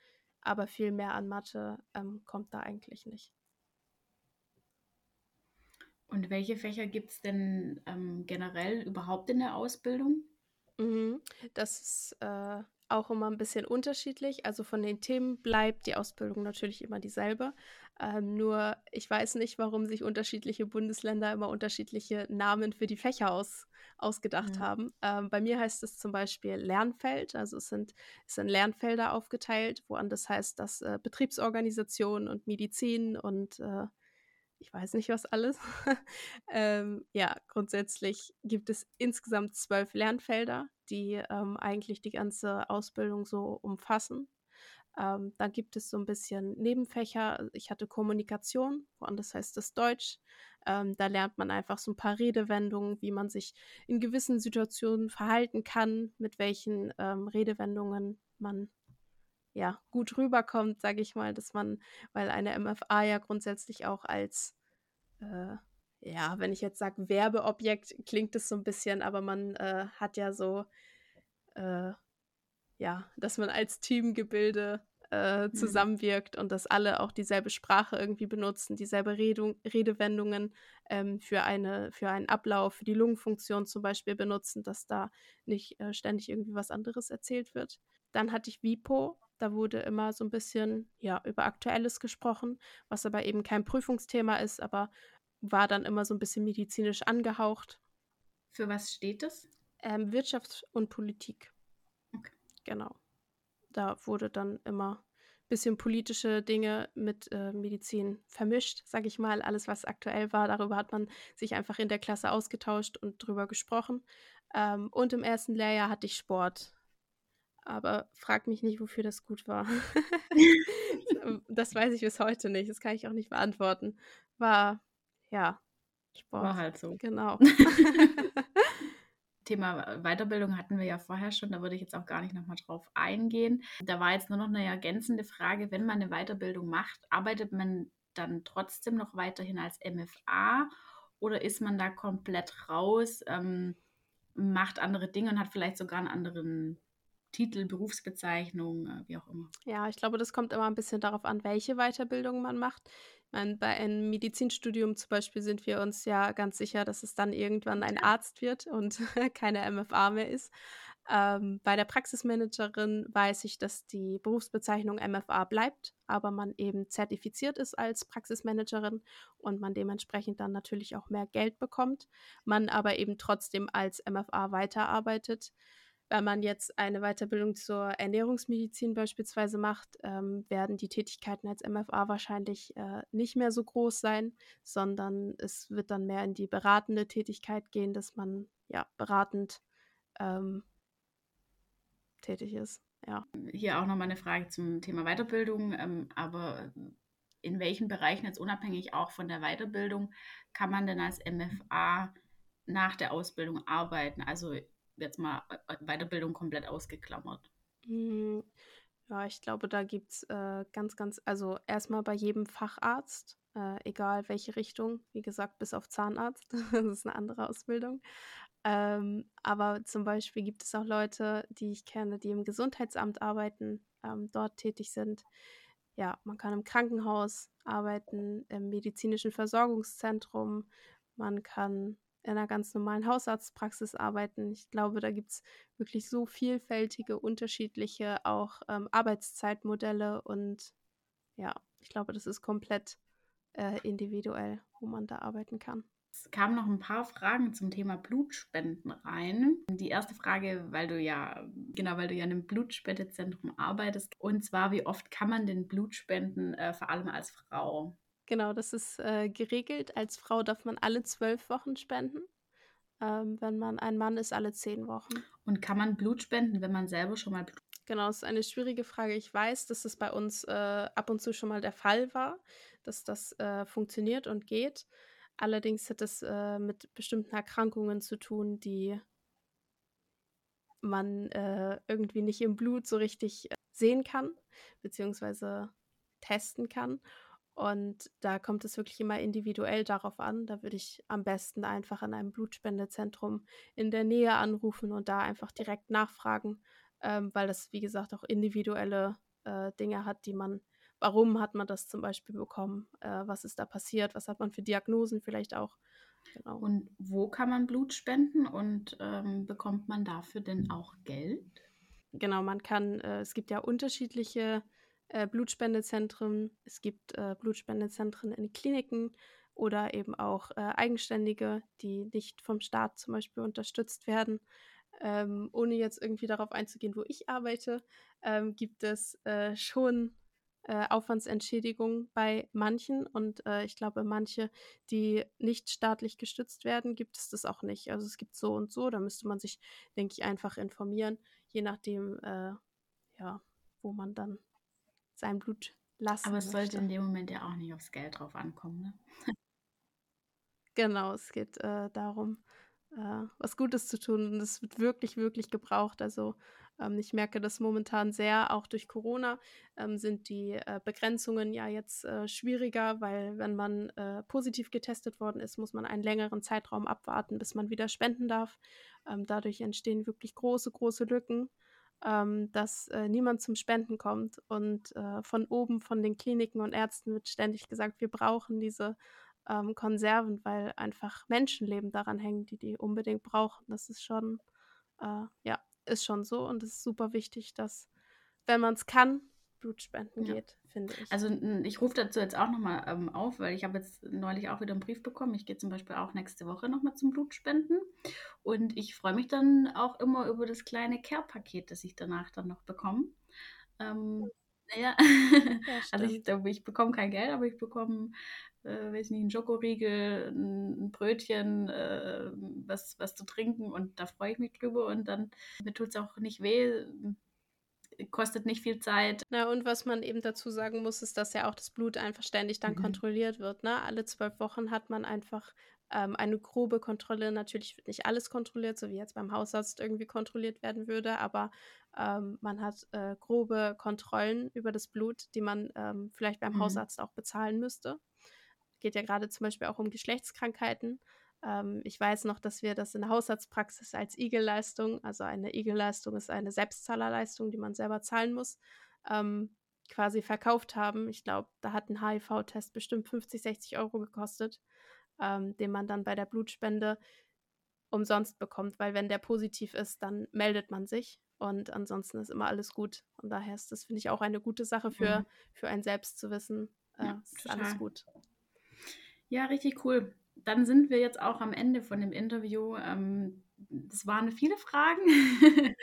Speaker 2: Aber viel mehr an Mathe ähm, kommt da eigentlich nicht.
Speaker 1: Und welche Fächer gibt es denn ähm, generell überhaupt in der Ausbildung?
Speaker 2: Mhm. Das ist äh, auch immer ein bisschen unterschiedlich. Also von den Themen bleibt die Ausbildung natürlich immer dieselbe. Ähm, nur ich weiß nicht, warum sich unterschiedliche Bundesländer immer unterschiedliche Namen für die Fächer aus, ausgedacht ja. haben. Ähm, bei mir heißt es zum Beispiel Lernfeld. Also es sind, es sind Lernfelder aufgeteilt, woanders heißt das äh, Betriebsorganisation und Medizin und äh, ich weiß nicht was alles. ähm, ja, grundsätzlich gibt es insgesamt zwölf Lernfelder, die ähm, eigentlich die ganze Ausbildung so umfassen. Ähm, dann gibt es so ein bisschen Nebenfächer. Ich hatte Kommunikation, woanders heißt es Deutsch. Ähm, da lernt man einfach so ein paar Redewendungen, wie man sich in gewissen Situationen verhalten kann, mit welchen ähm, Redewendungen man ja, gut rüberkommt, sage ich mal, dass man, weil eine MFA ja grundsätzlich auch als, äh, ja, wenn ich jetzt sage Werbeobjekt, klingt es so ein bisschen, aber man äh, hat ja so, äh, ja, dass man als Teamgebilde äh, mhm. zusammenwirkt und dass alle auch dieselbe Sprache irgendwie benutzen, dieselbe Redung, Redewendungen ähm, für, eine, für einen Ablauf, für die Lungenfunktion zum Beispiel benutzen, dass da nicht äh, ständig irgendwie was anderes erzählt wird. Dann hatte ich WIPO, da wurde immer so ein bisschen ja, über Aktuelles gesprochen, was aber eben kein Prüfungsthema ist, aber war dann immer so ein bisschen medizinisch angehaucht.
Speaker 1: Für was steht das?
Speaker 2: Ähm, Wirtschaft und Politik. Okay. Genau. Da wurde dann immer ein bisschen politische Dinge mit äh, Medizin vermischt, sage ich mal. Alles, was aktuell war, darüber hat man sich einfach in der Klasse ausgetauscht und drüber gesprochen. Ähm, und im ersten Lehrjahr hatte ich Sport aber frag mich nicht, wofür das gut war. das weiß ich bis heute nicht. Das kann ich auch nicht beantworten. War, ja,
Speaker 1: Sport. War halt so.
Speaker 2: Genau.
Speaker 1: Thema Weiterbildung hatten wir ja vorher schon, da würde ich jetzt auch gar nicht nochmal drauf eingehen. Da war jetzt nur noch eine ergänzende Frage, wenn man eine Weiterbildung macht, arbeitet man dann trotzdem noch weiterhin als MFA oder ist man da komplett raus, ähm, macht andere Dinge und hat vielleicht sogar einen anderen Titel, Berufsbezeichnung, äh, wie auch immer.
Speaker 2: Ja, ich glaube, das kommt immer ein bisschen darauf an, welche Weiterbildung man macht. Ich meine, bei einem Medizinstudium zum Beispiel sind wir uns ja ganz sicher, dass es dann irgendwann ein Arzt wird und keine MFA mehr ist. Ähm, bei der Praxismanagerin weiß ich, dass die Berufsbezeichnung MFA bleibt, aber man eben zertifiziert ist als Praxismanagerin und man dementsprechend dann natürlich auch mehr Geld bekommt, man aber eben trotzdem als MFA weiterarbeitet. Wenn man jetzt eine Weiterbildung zur Ernährungsmedizin beispielsweise macht, ähm, werden die Tätigkeiten als MFA wahrscheinlich äh, nicht mehr so groß sein, sondern es wird dann mehr in die beratende Tätigkeit gehen, dass man ja beratend ähm, tätig ist. Ja.
Speaker 1: Hier auch nochmal eine Frage zum Thema Weiterbildung, ähm, aber in welchen Bereichen jetzt unabhängig auch von der Weiterbildung kann man denn als MFA nach der Ausbildung arbeiten? Also jetzt mal Weiterbildung komplett ausgeklammert?
Speaker 2: Hm, ja, ich glaube, da gibt es äh, ganz, ganz, also erstmal bei jedem Facharzt, äh, egal welche Richtung, wie gesagt, bis auf Zahnarzt, das ist eine andere Ausbildung. Ähm, aber zum Beispiel gibt es auch Leute, die ich kenne, die im Gesundheitsamt arbeiten, ähm, dort tätig sind. Ja, man kann im Krankenhaus arbeiten, im medizinischen Versorgungszentrum, man kann in einer ganz normalen Hausarztpraxis arbeiten. Ich glaube, da gibt es wirklich so vielfältige, unterschiedliche auch ähm, Arbeitszeitmodelle und ja, ich glaube, das ist komplett äh, individuell, wo man da arbeiten kann.
Speaker 1: Es kamen noch ein paar Fragen zum Thema Blutspenden rein. Die erste Frage, weil du ja, genau, weil du ja in einem Blutspendezentrum arbeitest. Und zwar, wie oft kann man denn Blut spenden, äh, vor allem als Frau?
Speaker 2: Genau, das ist äh, geregelt. Als Frau darf man alle zwölf Wochen spenden. Ähm, wenn man ein Mann ist, alle zehn Wochen.
Speaker 1: Und kann man Blut spenden, wenn man selber schon mal Blut
Speaker 2: Genau, das ist eine schwierige Frage. Ich weiß, dass es bei uns äh, ab und zu schon mal der Fall war, dass das äh, funktioniert und geht. Allerdings hat es äh, mit bestimmten Erkrankungen zu tun, die man äh, irgendwie nicht im Blut so richtig äh, sehen kann, beziehungsweise testen kann. Und da kommt es wirklich immer individuell darauf an. Da würde ich am besten einfach an einem Blutspendezentrum in der Nähe anrufen und da einfach direkt nachfragen, ähm, weil das, wie gesagt, auch individuelle äh, Dinge hat, die man, warum hat man das zum Beispiel bekommen, äh, was ist da passiert, was hat man für Diagnosen vielleicht auch.
Speaker 1: Genau. Und wo kann man Blut spenden und ähm, bekommt man dafür denn auch Geld?
Speaker 2: genau, man kann, äh, es gibt ja unterschiedliche äh, Blutspendezentren, es gibt äh, Blutspendezentren in Kliniken oder eben auch äh, Eigenständige, die nicht vom Staat zum Beispiel unterstützt werden. Ähm, ohne jetzt irgendwie darauf einzugehen, wo ich arbeite, ähm, gibt es äh, schon äh, Aufwandsentschädigung bei manchen und äh, ich glaube, manche, die nicht staatlich gestützt werden, gibt es das auch nicht. Also es gibt so und so, da müsste man sich, denke ich, einfach informieren, je nachdem, äh, ja, wo man dann sein Blut lassen
Speaker 1: Aber es
Speaker 2: möchte.
Speaker 1: sollte in dem Moment ja auch nicht aufs Geld drauf ankommen, ne?
Speaker 2: Genau, es geht äh, darum, äh, was Gutes zu tun und es wird wirklich, wirklich gebraucht. Also ähm, ich merke das momentan sehr, auch durch Corona ähm, sind die äh, Begrenzungen ja jetzt äh, schwieriger, weil wenn man äh, positiv getestet worden ist, muss man einen längeren Zeitraum abwarten, bis man wieder spenden darf. Ähm, dadurch entstehen wirklich große, große Lücken. Ähm, dass äh, niemand zum Spenden kommt. Und äh, von oben, von den Kliniken und Ärzten wird ständig gesagt, wir brauchen diese ähm, Konserven, weil einfach Menschenleben daran hängen, die die unbedingt brauchen. Das ist schon, äh, ja, ist schon so und es ist super wichtig, dass, wenn man es kann, Blutspenden ja. geht, finde ich.
Speaker 1: Also ich rufe dazu jetzt auch nochmal ähm, auf, weil ich habe jetzt neulich auch wieder einen Brief bekommen. Ich gehe zum Beispiel auch nächste Woche nochmal zum Blutspenden. Und ich freue mich dann auch immer über das kleine Care-Paket, das ich danach dann noch bekomme. Ähm, ja, ja also ich, ich bekomme kein Geld, aber ich bekomme äh, weiß nicht, einen Schokoriegel, ein, Brötchen, äh, was, was zu trinken und da freue ich mich drüber und dann mir tut es auch nicht weh, kostet nicht viel Zeit.
Speaker 2: Na, und was man eben dazu sagen muss, ist, dass ja auch das Blut einfach ständig dann mhm. kontrolliert wird. Ne? Alle zwölf Wochen hat man einfach ähm, eine grobe Kontrolle. Natürlich wird nicht alles kontrolliert, so wie jetzt beim Hausarzt irgendwie kontrolliert werden würde, aber ähm, man hat äh, grobe Kontrollen über das Blut, die man ähm, vielleicht beim mhm. Hausarzt auch bezahlen müsste geht ja gerade zum Beispiel auch um Geschlechtskrankheiten. Ähm, ich weiß noch, dass wir das in der Hausarztpraxis als IG-Leistung, also eine IG-Leistung ist eine Selbstzahlerleistung, die man selber zahlen muss, ähm, quasi verkauft haben. Ich glaube, da hat ein HIV-Test bestimmt 50, 60 Euro gekostet, ähm, den man dann bei der Blutspende umsonst bekommt, weil wenn der positiv ist, dann meldet man sich und ansonsten ist immer alles gut. Und daher ist das, finde ich, auch eine gute Sache für, mhm. für einen selbst zu wissen, äh, ja, ist alles gut.
Speaker 1: Ja, richtig cool. Dann sind wir jetzt auch am Ende von dem Interview. Ähm, das waren viele Fragen.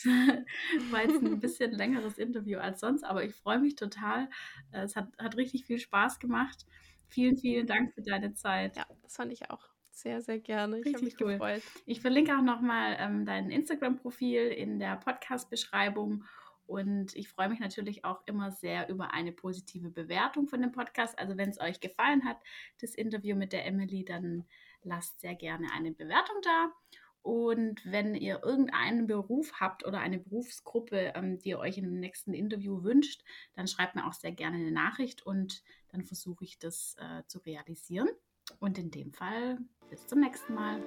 Speaker 1: Es war jetzt ein bisschen längeres Interview als sonst, aber ich freue mich total. Es hat, hat richtig viel Spaß gemacht. Vielen, vielen Dank für deine Zeit.
Speaker 2: Ja, das fand ich auch sehr, sehr gerne. Ich habe mich cool. gefreut.
Speaker 1: Ich verlinke auch nochmal ähm, dein Instagram-Profil in der Podcast-Beschreibung und ich freue mich natürlich auch immer sehr über eine positive Bewertung von dem Podcast. Also wenn es euch gefallen hat, das Interview mit der Emily, dann lasst sehr gerne eine Bewertung da. Und wenn ihr irgendeinen Beruf habt oder eine Berufsgruppe, ähm, die ihr euch dem nächsten Interview wünscht, dann schreibt mir auch sehr gerne eine Nachricht und dann versuche ich das äh, zu realisieren. Und in dem Fall bis zum nächsten Mal.